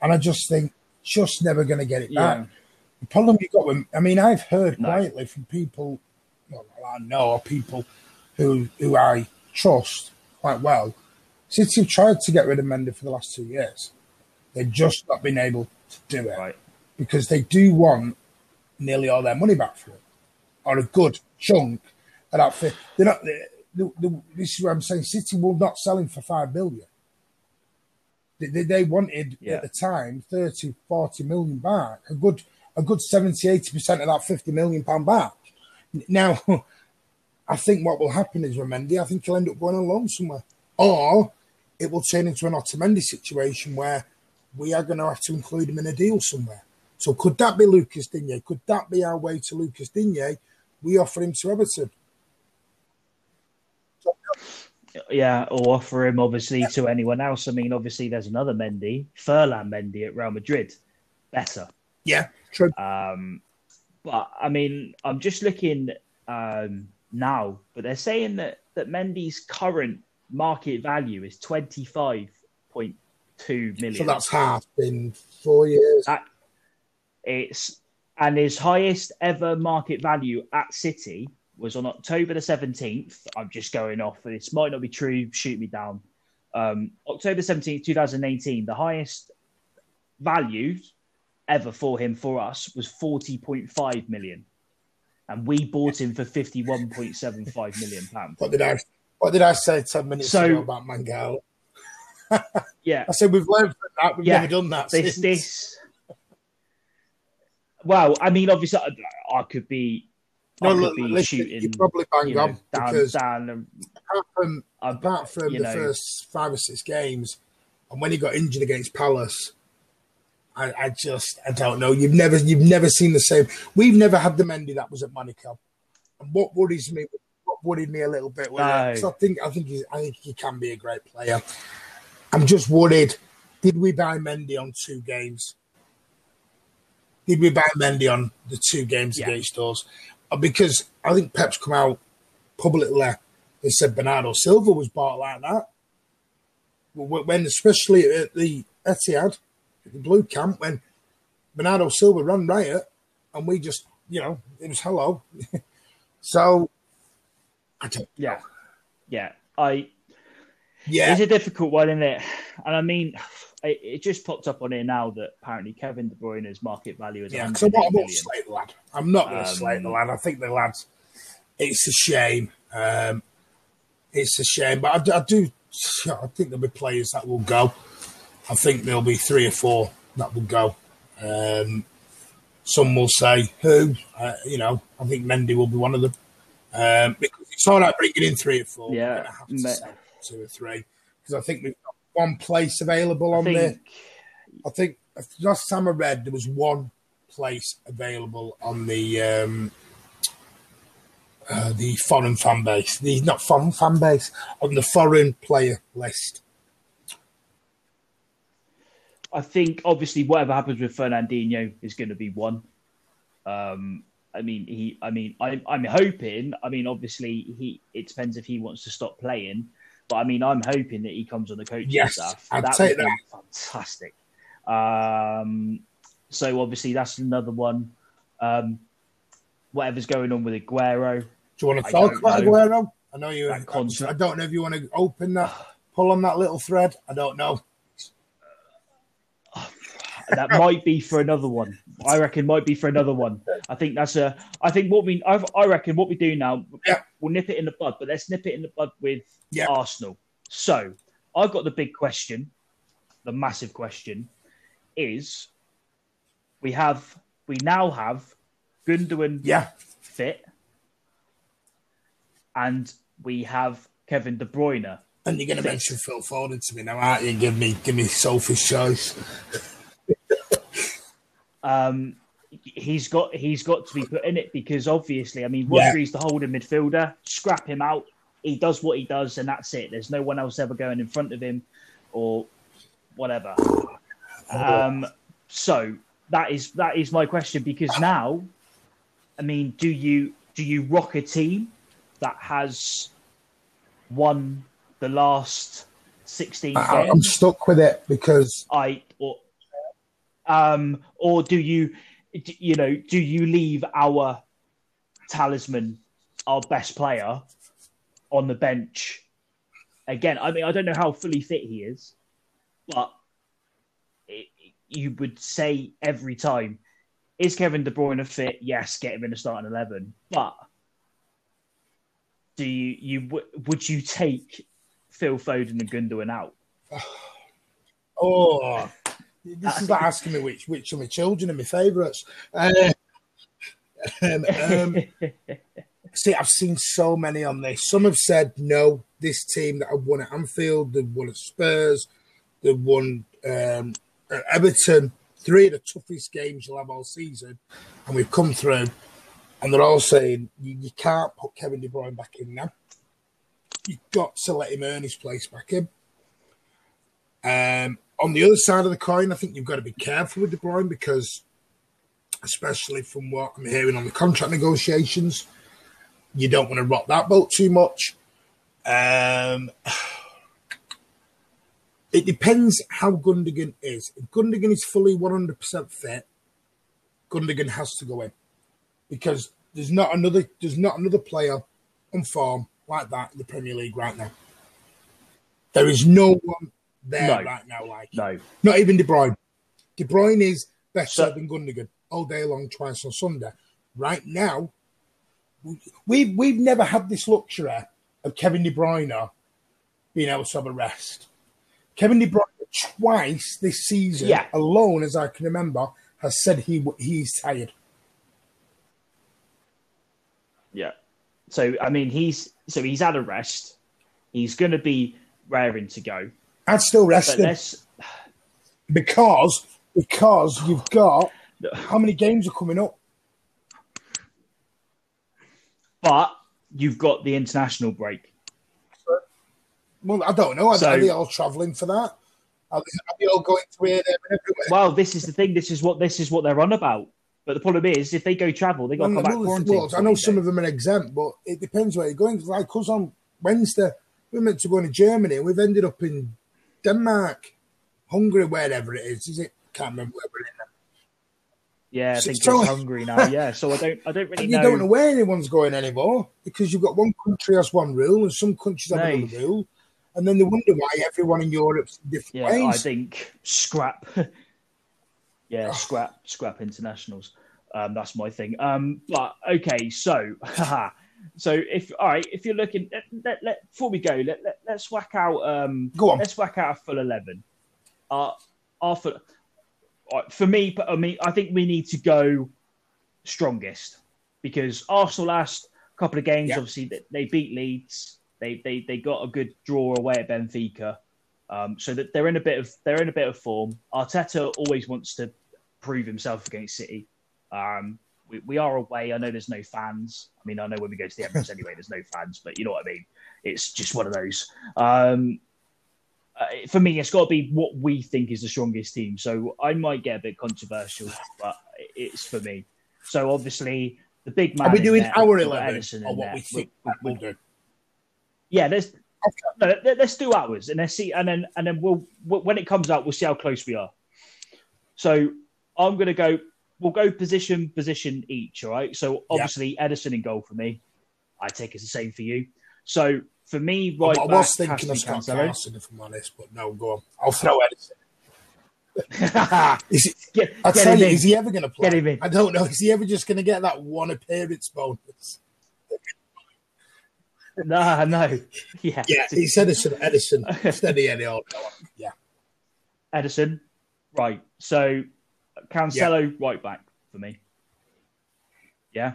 [SPEAKER 1] And I just think just never going to get it
[SPEAKER 2] Yeah.
[SPEAKER 1] back. The problem you got with, I mean, I've heard
[SPEAKER 2] No.
[SPEAKER 1] quietly from people, well, I know or people who who I trust quite well. City have tried to get rid of Mendy for the last two years. They've just not been able to do it
[SPEAKER 2] Right.
[SPEAKER 1] because they do want nearly all their money back for it, or a good chunk of that. Fi- they're not. They, the, the, this is what I'm saying. City will not sell him for five billion. They, they, wanted
[SPEAKER 2] Yeah.
[SPEAKER 1] at the time 30, 40 million back, a good, a good 70, 80 percent of that 50 million pound back. Now, <laughs> I think what will happen is Ramendi, I think he'll end up going on loan somewhere, or it will turn into an Otamendi situation where we are going to have to include him in a deal somewhere. So could that be Lucas Digne? Could that be our way to Lucas Digne? We offer him to Everton.
[SPEAKER 2] Yeah, or offer him obviously to anyone else. I mean, obviously there's another Mendy, Ferland Mendy at Real Madrid. Better.
[SPEAKER 1] Yeah, true.
[SPEAKER 2] Um, but I mean, I'm just looking um, now, but they're saying that that Mendy's current market value is 25.2 million.
[SPEAKER 1] So that's half in four years.
[SPEAKER 2] That- it's and his highest ever market value at City was on October the 17th. I'm just going off. This might not be true. Shoot me down. Um, October 17th, 2018. The highest value ever for him for us was 40.5 million, and we bought him for 51.75 million pounds.
[SPEAKER 1] What did I? What did I say ten minutes
[SPEAKER 2] So-
[SPEAKER 1] ago about Mangala? <laughs>
[SPEAKER 2] Yeah,
[SPEAKER 1] I said we've learned from that. We've
[SPEAKER 2] Yeah,
[SPEAKER 1] never done that.
[SPEAKER 2] this
[SPEAKER 1] since.
[SPEAKER 2] this. Well, I mean, obviously, I, I could be, I
[SPEAKER 1] No,
[SPEAKER 2] could
[SPEAKER 1] look,
[SPEAKER 2] be
[SPEAKER 1] listen,
[SPEAKER 2] shooting.
[SPEAKER 1] you're probably bang
[SPEAKER 2] you know,
[SPEAKER 1] on
[SPEAKER 2] down,
[SPEAKER 1] because
[SPEAKER 2] down. and
[SPEAKER 1] apart from
[SPEAKER 2] I'm-
[SPEAKER 1] apart from the
[SPEAKER 2] know.
[SPEAKER 1] first five or six games, and when he got injured against Palace, I, I just I don't know. You've never you've never seen the same. We've never had the Mendy that was at Monaco. And what worries me, what worried me a little bit, was
[SPEAKER 2] No.
[SPEAKER 1] I think I think he's, I think he can be a great player. I'm just worried. Did we buy Mendy on two games? Did be buy Mendy on the two games
[SPEAKER 2] Yeah.
[SPEAKER 1] against us? Uh, Because I think Pep's come out publicly and said Bernardo Silva was bought like that. When, especially at the Etihad, at the Blue Camp, when Bernardo Silva ran riot, and we just, you know, it was hello. <laughs> so, I don't,
[SPEAKER 2] yeah, yeah. I
[SPEAKER 1] yeah,
[SPEAKER 2] it's a difficult one, isn't it? And I mean, it, it just popped up on here now that apparently Kevin De Bruyne's market value is
[SPEAKER 1] yeah.
[SPEAKER 2] 108
[SPEAKER 1] So what about
[SPEAKER 2] million.
[SPEAKER 1] slate the lad? I'm not going to
[SPEAKER 2] Um,
[SPEAKER 1] slate the lad. I think the lad's. It's a shame. Um, it's a shame, but I, do- I do. I think there'll be players that will go. I think there'll be three or four that will go. Um, some will say who. Uh, you know, I think Mendy will be one of them. Um, because it's all right bringing in three or four.
[SPEAKER 2] Yeah,
[SPEAKER 1] going to have to
[SPEAKER 2] me-
[SPEAKER 1] sell two or three because I think we've one place available
[SPEAKER 2] I
[SPEAKER 1] on the.
[SPEAKER 2] think,
[SPEAKER 1] I think last time I read there was one place available on the um, uh, the foreign fan base. The not foreign fan base on the foreign player list.
[SPEAKER 2] I think obviously whatever happens with Fernandinho is going to be one. Um, I mean, he. I mean, I'm. I'm hoping. I mean, obviously, he. It depends if he wants to stop playing, but I mean, I'm hoping that he comes on the coaching
[SPEAKER 1] Yes,
[SPEAKER 2] staff.
[SPEAKER 1] I'd
[SPEAKER 2] that
[SPEAKER 1] take
[SPEAKER 2] would be fantastic. Um, so obviously, that's another one. Um, whatever's going on with Aguero,
[SPEAKER 1] Do you want to talk about
[SPEAKER 2] know.
[SPEAKER 1] Aguero? I know you.
[SPEAKER 2] That
[SPEAKER 1] I, I don't know if you want to open that, pull on that little thread. I don't know.
[SPEAKER 2] That might be for another one. I reckon might be for another one. I think that's a. I think what we. I, I reckon what we do now.
[SPEAKER 1] Yeah.
[SPEAKER 2] We'll nip it in the bud, but let's nip it in the bud with
[SPEAKER 1] Yeah.
[SPEAKER 2] Arsenal. So I've got the big question. The massive question is: we have we now have Gundogan
[SPEAKER 1] Yeah,
[SPEAKER 2] fit, and we have Kevin De Bruyne.
[SPEAKER 1] and you're going to mention Phil Foden to me now, aren't you? Give me, give me Sophie's choice.
[SPEAKER 2] Um, he's got he's got to be put in it because obviously, I mean,
[SPEAKER 1] Yeah.
[SPEAKER 2] Rodri's the holding midfielder. Scrap him out. He does what he does, and that's it. There's no one else ever going in front of him, or whatever. Um, so that is that is my question because now, I mean, do you do you rock a team that has won the last sixteen
[SPEAKER 1] I, I'm stuck with it because
[SPEAKER 2] I or Um, or do you, you know, do you leave our talisman, our best player, on the bench? Again, I mean, I don't know how fully fit he is, but it, you would say every time, is Kevin De Bruyne a fit? Yes, get him in the starting eleven. But do you you would you take Phil Foden and Gundogan out? <sighs>
[SPEAKER 1] Oh, this is like asking me which which of my children are my favourites. Uh, <laughs> um, um, see, I've seen so many on this. Some have said no. This team that have won at Anfield, they've won at Spurs, they've won um, at Everton. Three of the toughest games you'll have all season, and we've come through. And they're all saying you, you can't put Kevin De Bruyne back in now. You've got to let him earn his place back in. Um, on the other side of the coin, I think you've got to be careful with De Bruyne because, especially from what I'm hearing on the contract negotiations, you don't want to rock that boat too much. Um, <sighs> it depends how Gundogan is. If Gundogan is fully 100% fit, Gundogan has to go in because there's not another there's not another player on form like that in the Premier League right now. There is no one there no. right now like
[SPEAKER 2] no,
[SPEAKER 1] not even De Bruyne. De Bruyne is better so, than Gundogan all day long, twice on Sunday. Right now, we've we've never had this luxury of Kevin De Bruyne being able to have a rest. Kevin De Bruyne twice this season yeah. alone, as I can remember, has said he he's tired.
[SPEAKER 2] Yeah. So I mean, he's so he's had a rest. He's going to be raring to go.
[SPEAKER 1] I'd still rest him because because you've got how many games are coming up?
[SPEAKER 2] But you've got the international break.
[SPEAKER 1] Well, I don't know. Are, so, they all travelling for that? Are they, all going to here, there, everywhere?
[SPEAKER 2] Well, this is the thing. This is what this is what they're on about. But the problem is, if they go travel, they got to come back quarantine. Well,
[SPEAKER 1] I know some of them are exempt, but it depends where you're going. Like us on Wednesday, we are meant to go to Germany, and we've ended up in Denmark, Hungary, wherever it is. Is it? Can't remember where we're in.
[SPEAKER 2] Yeah, I think so, it's Hungary now. <laughs> Yeah, so I don't, I don't really.
[SPEAKER 1] know.
[SPEAKER 2] You
[SPEAKER 1] don't know where anyone's going anymore because you've got one country has one rule and some countries have no. another rule, and then they wonder why everyone in Europe's different
[SPEAKER 2] yeah,
[SPEAKER 1] ways.
[SPEAKER 2] I think scrap. <laughs> yeah, scrap, scrap internationals. Um, that's my thing. Um, but okay, so, <laughs> so if all right, if you're looking, let, let, let before we go, let, let us whack out. Um,
[SPEAKER 1] go on.
[SPEAKER 2] Let's whack out a full eleven. Uh, our full, for me, I mean, I think we need to go strongest because Arsenal last couple of games, obviously, they beat Leeds. They, they they got a good draw away at Benfica, um, so that they're in a bit of they're in a bit of form. Arteta always wants to prove himself against City. Um, we, we are away. I know there's no fans. I mean, I know when we go to the Emirates anyway, there's no fans, but you know what I mean. It's just one of those. Um, uh, for me, it's got to be what we think is the strongest team. So I might get a bit controversial, but it's for me. So obviously, the big man.
[SPEAKER 1] Are we doing there, our eleven or what there. we think we'll, do?
[SPEAKER 2] Yeah, there's. No, let's do ours, and let's see, and then and then we'll when it comes out, we'll see how close we are. So I'm going to go. We'll go position position each. All right. So obviously. Ederson in goal for me. I take it's the same for you. So for me, right I,
[SPEAKER 1] I was thinking of Scott Carson, if I'm honest, but no, go on. I'll throw Ederson. <laughs> is he, <laughs> get, I tell you, in. is he ever going to play? I don't know. Is he ever just going to get that one appearance bonus? <laughs>
[SPEAKER 2] no, no. Yeah,
[SPEAKER 1] yeah. He's Edison. Ederson, steady Eddie. Yeah,
[SPEAKER 2] Ederson. Right. So, Cancelo, yeah. right back for me. Yeah.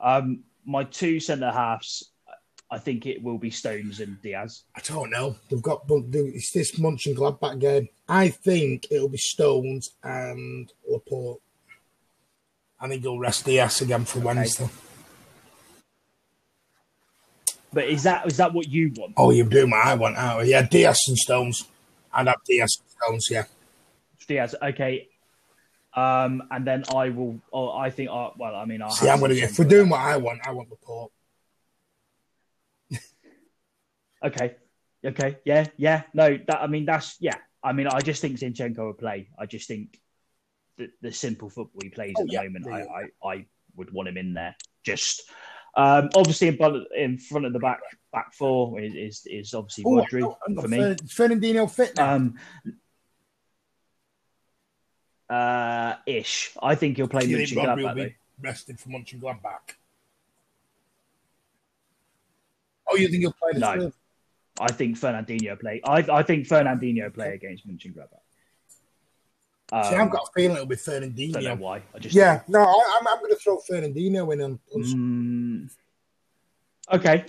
[SPEAKER 2] Um, my two centre halves I think it will be Stones and Dias.
[SPEAKER 1] I don't know. They've got it's this Mönchengladbach game. I think it'll be Stones and Laporte. I think he'll rest Dias again for Wednesday.
[SPEAKER 2] But is that is that what you want?
[SPEAKER 1] Oh, you do what I want. Oh, yeah, Dias and Stones. I'd have Dias and Stones. Yeah,
[SPEAKER 2] Dias. Okay. Um, and then I will. Oh, I think. Uh, well, I mean, I'll
[SPEAKER 1] see. I'm going to. If we're doing what I want, I want Laporte. <laughs>
[SPEAKER 2] Okay. Okay. Yeah. Yeah. No. That. I mean, that's yeah. I mean, I just think Zinchenko will play. I just think the, the simple football he plays
[SPEAKER 1] Oh,
[SPEAKER 2] at the
[SPEAKER 1] yeah,
[SPEAKER 2] moment,
[SPEAKER 1] yeah,
[SPEAKER 2] I, I I would want him in there. Just um, obviously in front, in front of the back back four is is, is obviously
[SPEAKER 1] Oh,
[SPEAKER 2] Rodri for me.
[SPEAKER 1] Fer- Fernandinho fit now.
[SPEAKER 2] Um, uh, ish. I think he'll play
[SPEAKER 1] you think will be rested for Mönchengladbach? Oh, you think he'll play this
[SPEAKER 2] No.
[SPEAKER 1] week?
[SPEAKER 2] I think Fernandinho play. I I think Fernandinho play against Mönchengladbach. Um,
[SPEAKER 1] See, I've got a feeling it'll be
[SPEAKER 2] don't know why. I just
[SPEAKER 1] Yeah, no, I, I'm, I'm going to throw Fernandinho in on, on
[SPEAKER 2] Mm, okay,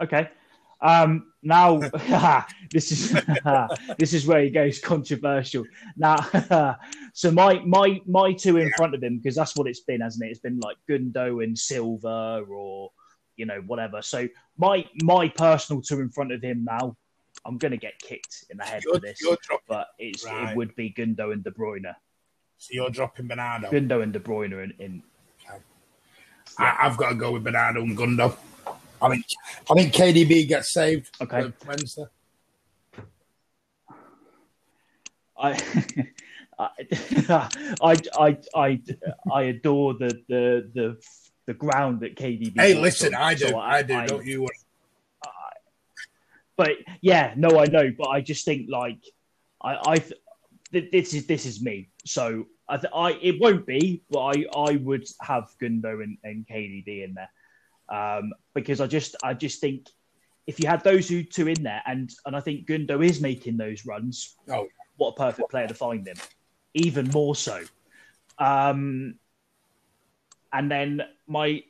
[SPEAKER 2] okay. Um, now <laughs> <laughs> this is <laughs> this is where he goes controversial. Now, so my my my two in front of him because that's what it's been, hasn't it? It's been like Gundo and Silva, or you know whatever. So my my personal two in front of him now. I'm going to get kicked in the head
[SPEAKER 1] you're,
[SPEAKER 2] for this, but it's
[SPEAKER 1] Right.
[SPEAKER 2] it would be Gundo and De Bruyne.
[SPEAKER 1] so you're dropping Bernardo.
[SPEAKER 2] Gundo and De Bruyne in, in
[SPEAKER 1] I, I've got to go with Bernardo and Gundo. I mean, I think KDB gets saved
[SPEAKER 2] Okay.
[SPEAKER 1] Wednesday.
[SPEAKER 2] I, <laughs> I, <laughs> I, I, I, I adore the the the the ground that KDB.
[SPEAKER 1] Hey, listen,
[SPEAKER 2] on.
[SPEAKER 1] I do,
[SPEAKER 2] So
[SPEAKER 1] I, do, don't you?
[SPEAKER 2] But yeah, no, I know, but I just think like I, I, th- this is this is me. So I, th- I, it won't be, but I, I would have Gundo and, and KDB in there, um, because I just, I just think if you had those two in there, and and I think Gundo is making those runs.
[SPEAKER 1] Oh,
[SPEAKER 2] what a perfect player to find him, even more so. Um, and then my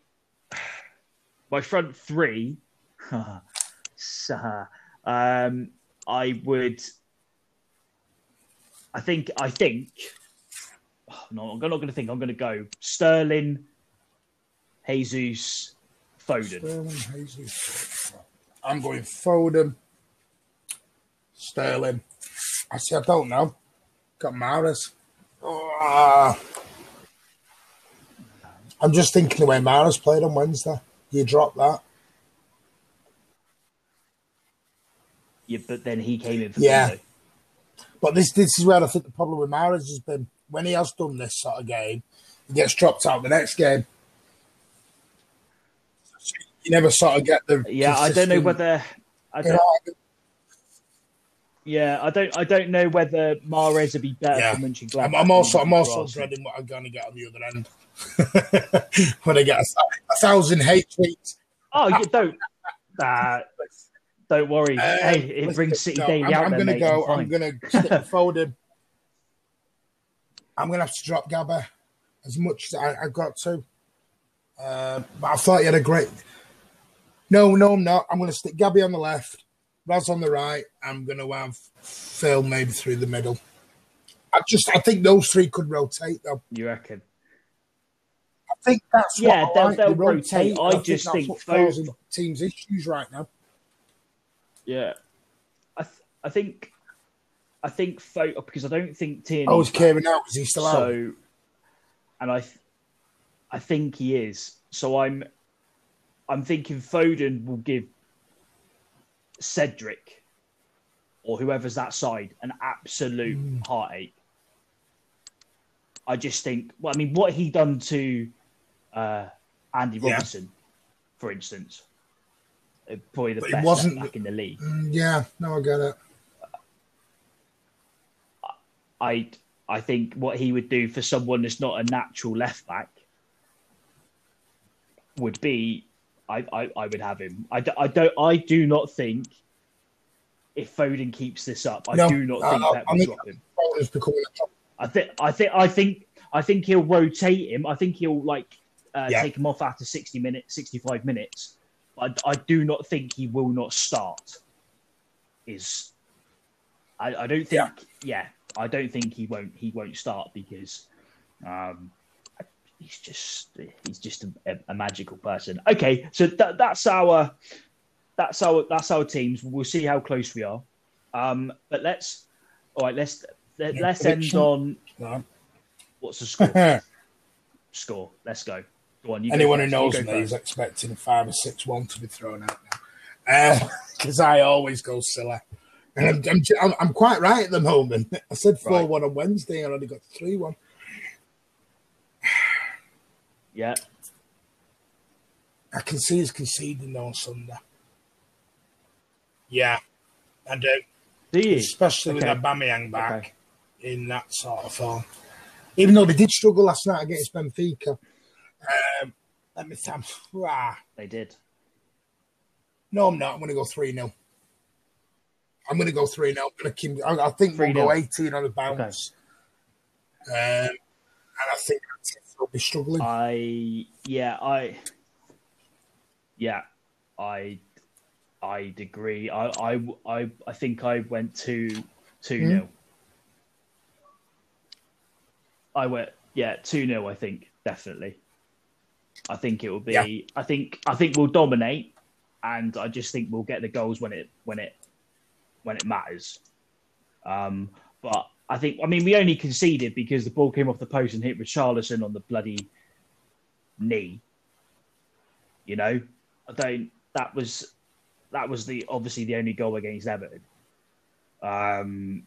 [SPEAKER 2] my front three, <laughs> um, I would. I think. I think. <sighs> no, I'm not going to think. I'm going to go Sterling, Jesus, Foden.
[SPEAKER 1] Sterling, Jesus. I'm going Foden, Sterling. I see. I don't know. Got Mahrez. Ah. I'm just thinking the way Mahrez played on Wednesday. You drop that.
[SPEAKER 2] Yeah, but then he came in for
[SPEAKER 1] Yeah.
[SPEAKER 2] Foden.
[SPEAKER 1] But this this is where I think the problem with Mahrez has been. When he has done this sort of game, he gets dropped out the next game. You never sort of get the.
[SPEAKER 2] Yeah, I don't know whether. I don't, Yeah, I don't. I don't know whether Mahrez would be better
[SPEAKER 1] Yeah.
[SPEAKER 2] for Mönchengladbach.
[SPEAKER 1] I'm, I'm also I'm also
[SPEAKER 2] Arsenal.
[SPEAKER 1] dreading what I'm going to get on the other end <laughs> when I get a, a thousand hate tweets.
[SPEAKER 2] Oh, you don't. Uh, don't worry. <laughs>
[SPEAKER 1] Um,
[SPEAKER 2] hey, it brings City
[SPEAKER 1] no,
[SPEAKER 2] Daily
[SPEAKER 1] I'm,
[SPEAKER 2] out
[SPEAKER 1] I'm gonna
[SPEAKER 2] mate.
[SPEAKER 1] go.
[SPEAKER 2] I'm
[SPEAKER 1] going <laughs> to stick with Foden. I'm going to have to drop Gabba as much as I, I got to. Uh, but I thought you had a great. No, no, I'm not. I'm going to stick Gabby on the left, Raz on the right. I'm going to have Phil maybe through the middle. I just, I think those three could rotate though.
[SPEAKER 2] You reckon?
[SPEAKER 1] I think that's
[SPEAKER 2] Yeah,
[SPEAKER 1] what
[SPEAKER 2] they'll-
[SPEAKER 1] like.
[SPEAKER 2] they'll
[SPEAKER 1] They
[SPEAKER 2] rotate. I
[SPEAKER 1] think
[SPEAKER 2] just
[SPEAKER 1] that's
[SPEAKER 2] think
[SPEAKER 1] what's
[SPEAKER 2] Foden-
[SPEAKER 1] causing teams issues right now.
[SPEAKER 2] Yeah. I th- I think I think Fo because I don't think Tierney.
[SPEAKER 1] Oh, is Kieran out? Is he still out?
[SPEAKER 2] so, and I, th- I think he is. So I'm, I'm thinking Foden will give Cedric, or whoever's that side, an absolute
[SPEAKER 1] Hmm.
[SPEAKER 2] heartache. I just think. Well, I mean, what he done to uh, Andy
[SPEAKER 1] Yeah.
[SPEAKER 2] Robertson, for instance, uh, probably the
[SPEAKER 1] But it
[SPEAKER 2] best
[SPEAKER 1] wasn't-
[SPEAKER 2] back in the league.
[SPEAKER 1] Mm, yeah, no, I get it.
[SPEAKER 2] I I think what he would do for someone that's not a natural left back would be I, I, I would have him. I, d- I don't I do not think if Foden keeps this up, I
[SPEAKER 1] No,
[SPEAKER 2] do not think Pep
[SPEAKER 1] I
[SPEAKER 2] will drop him.
[SPEAKER 1] Foden's becoming a top.
[SPEAKER 2] I think I think I think I think he'll rotate him. I think he'll like uh,
[SPEAKER 1] Yeah.
[SPEAKER 2] take him off after sixty minutes, sixty five minutes. I, I do not think he will not start. Is I, I don't think yeah. I don't think he won't he won't start because um he's just he's just a, a magical person. Okay, so that, that's our that's our that's our teams. We'll see how close we are. Um, but let's all right. Let's let,
[SPEAKER 1] Yeah,
[SPEAKER 2] let's end on
[SPEAKER 1] No.
[SPEAKER 2] what's the score? <laughs> score. Let's go. Go on.
[SPEAKER 1] Anyone who knows me is expecting a five or six one to be thrown out now, <laughs> because I always go silly, and I'm, I'm, I'm, quite right at the moment. I said four
[SPEAKER 2] Right.
[SPEAKER 1] one on Wednesday, and I only got three one.
[SPEAKER 2] Yeah.
[SPEAKER 1] I can see us conceding on Sunday. Yeah, I do.
[SPEAKER 2] Do you?
[SPEAKER 1] Especially
[SPEAKER 2] Okay.
[SPEAKER 1] with Aubameyang back
[SPEAKER 2] Okay.
[SPEAKER 1] in that sort of form. Even though they did struggle last night against Benfica. Um, let me think. Ah,
[SPEAKER 2] They did.
[SPEAKER 1] no, I'm not. I'm going to go 3 0. I'm going to go 3 0. I, I think we'll
[SPEAKER 2] 3-0.
[SPEAKER 1] go 18 on the bounce. Um, and I think they'll be struggling.
[SPEAKER 2] I yeah I yeah I I'd agree. I I I, I think I went two two
[SPEAKER 1] Hmm?
[SPEAKER 2] nil. I went yeah two 0 I think definitely. I think it will be.
[SPEAKER 1] Yeah.
[SPEAKER 2] I think I think we'll dominate, and I just think we'll get the goals when it when it when it matters. Um, but I think I mean we only conceded because the ball came off the post and hit Richarlison on the bloody knee. You know, I don't. That was that was the obviously the only goal against Everton. Um,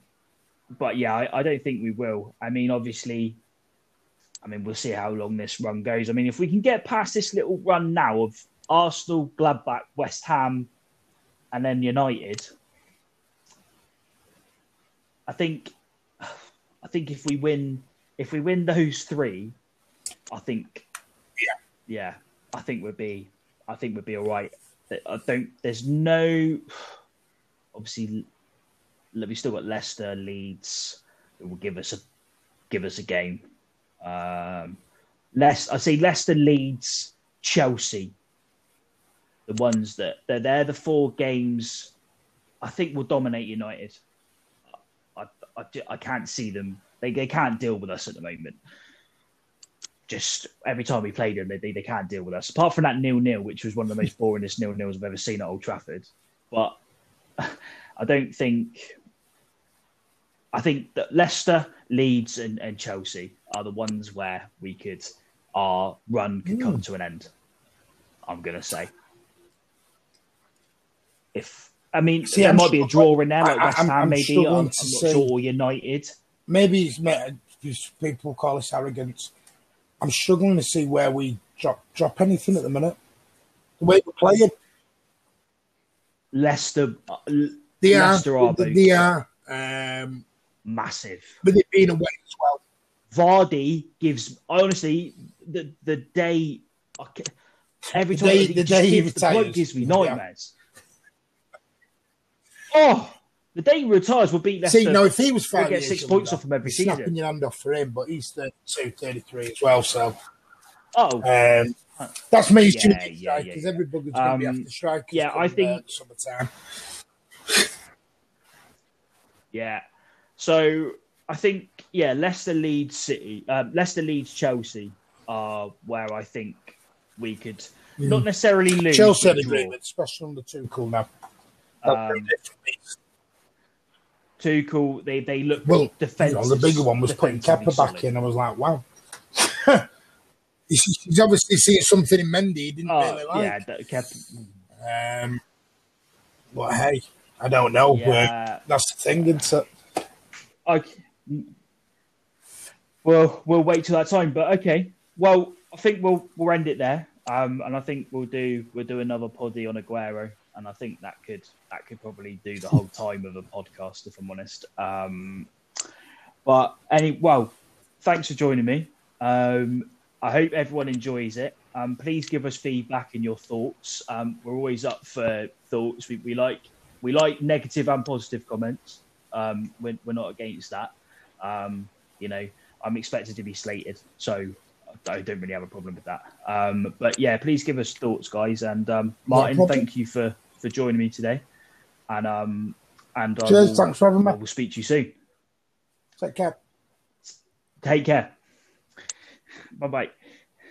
[SPEAKER 2] but yeah, I, I don't think we will. I mean, obviously, I mean we'll see how long this run goes. I mean, if we can get past this little run now of Arsenal, Gladbach, West Ham, and then United, I think I think if we win if we win those three, I think
[SPEAKER 1] Yeah.
[SPEAKER 2] yeah, I think we'd be I think we'd be all right. I don't there's no <sighs> obviously we still got Leicester, Leeds that will give us a give us a game. Um I say Leicester, Leeds, Chelsea, the ones that they're, they're the four games I think will dominate United. I, I, can't see them. They, they can't deal with us at the moment. Just every time we played them, they, they, they can't deal with us. Apart from that nil nil, which was one of the most boringest nil nils I've ever seen at Old Trafford. But <laughs> I don't think. I think that Leicester, Leeds, and, and Chelsea are the ones where we could our run could come hmm. to an end. I'm gonna say. If I mean,
[SPEAKER 1] See,
[SPEAKER 2] there
[SPEAKER 1] I'm
[SPEAKER 2] might be a draw in there, like
[SPEAKER 1] I-
[SPEAKER 2] West Ham,
[SPEAKER 1] I'm
[SPEAKER 2] maybe. I'm, not
[SPEAKER 1] see-
[SPEAKER 2] sure. Or United.
[SPEAKER 1] Maybe people call us arrogance. I'm struggling to see where we drop drop anything at the minute. The way we're playing,
[SPEAKER 2] Leicester, uh,
[SPEAKER 1] they
[SPEAKER 2] Leicester
[SPEAKER 1] are,
[SPEAKER 2] are
[SPEAKER 1] they, they are. Um,
[SPEAKER 2] massive.
[SPEAKER 1] with it being away as well.
[SPEAKER 2] Vardy gives. I honestly, the the day, every
[SPEAKER 1] The
[SPEAKER 2] time
[SPEAKER 1] day-
[SPEAKER 2] he
[SPEAKER 1] the
[SPEAKER 2] just
[SPEAKER 1] day he
[SPEAKER 2] gives, the
[SPEAKER 1] retires.
[SPEAKER 2] gives me
[SPEAKER 1] Yeah.
[SPEAKER 2] Oh, the day he retires, we'll beat Leicester.
[SPEAKER 1] See, no, if he was five
[SPEAKER 2] get six points off him every
[SPEAKER 1] you're snapping
[SPEAKER 2] season.
[SPEAKER 1] your hand off for him, but he's 32, 33 as well. So
[SPEAKER 2] Oh,
[SPEAKER 1] um, that's me
[SPEAKER 2] Yeah,
[SPEAKER 1] choosing
[SPEAKER 2] yeah, yeah,
[SPEAKER 1] strikers.
[SPEAKER 2] yeah.
[SPEAKER 1] Every bugger's going to be after strikers.
[SPEAKER 2] yeah, I think-
[SPEAKER 1] uh, summertime. <laughs>
[SPEAKER 2] Yeah. So I think yeah, Leicester Leeds City, um, Leicester Leeds Chelsea are where I think we could not necessarily lose.
[SPEAKER 1] Chelsea had
[SPEAKER 2] but draw.
[SPEAKER 1] agreement, especially under Tuchel now.
[SPEAKER 2] Um, Tuchel, they they look
[SPEAKER 1] Well, you know, the bigger one was putting
[SPEAKER 2] defensively
[SPEAKER 1] Kepa back
[SPEAKER 2] solid.
[SPEAKER 1] in. I was like, wow. <laughs> he's, he's obviously seeing something in Mendy he didn't
[SPEAKER 2] Oh,
[SPEAKER 1] really like.
[SPEAKER 2] yeah, that kept,
[SPEAKER 1] Um, but hey, I don't know.
[SPEAKER 2] Yeah.
[SPEAKER 1] That's the thing, isn't it?
[SPEAKER 2] I, well, we'll wait till that time. But okay, well, I think we'll we'll end it there. Um, and I think we'll do we'll do another poddy on Aguero, and I think that could that could probably do the whole time of a podcast, if I'm honest. Um, but any well, thanks for joining me. Um, I hope everyone enjoys it. Um, please give us feedback and your thoughts. Um, we're always up for thoughts. We, we like we like negative and positive comments. Um, we're, we're not against that. Um, you know, I'm expected to be slated, so I don't really have a problem with that. Um, but yeah, please give us thoughts, guys. And um, Martin,
[SPEAKER 1] problem.
[SPEAKER 2] thank you for for joining me today. And um, and
[SPEAKER 1] Cheers,
[SPEAKER 2] will-
[SPEAKER 1] thanks for having me.
[SPEAKER 2] We'll speak to you soon.
[SPEAKER 1] Take care.
[SPEAKER 2] Take care. Bye bye.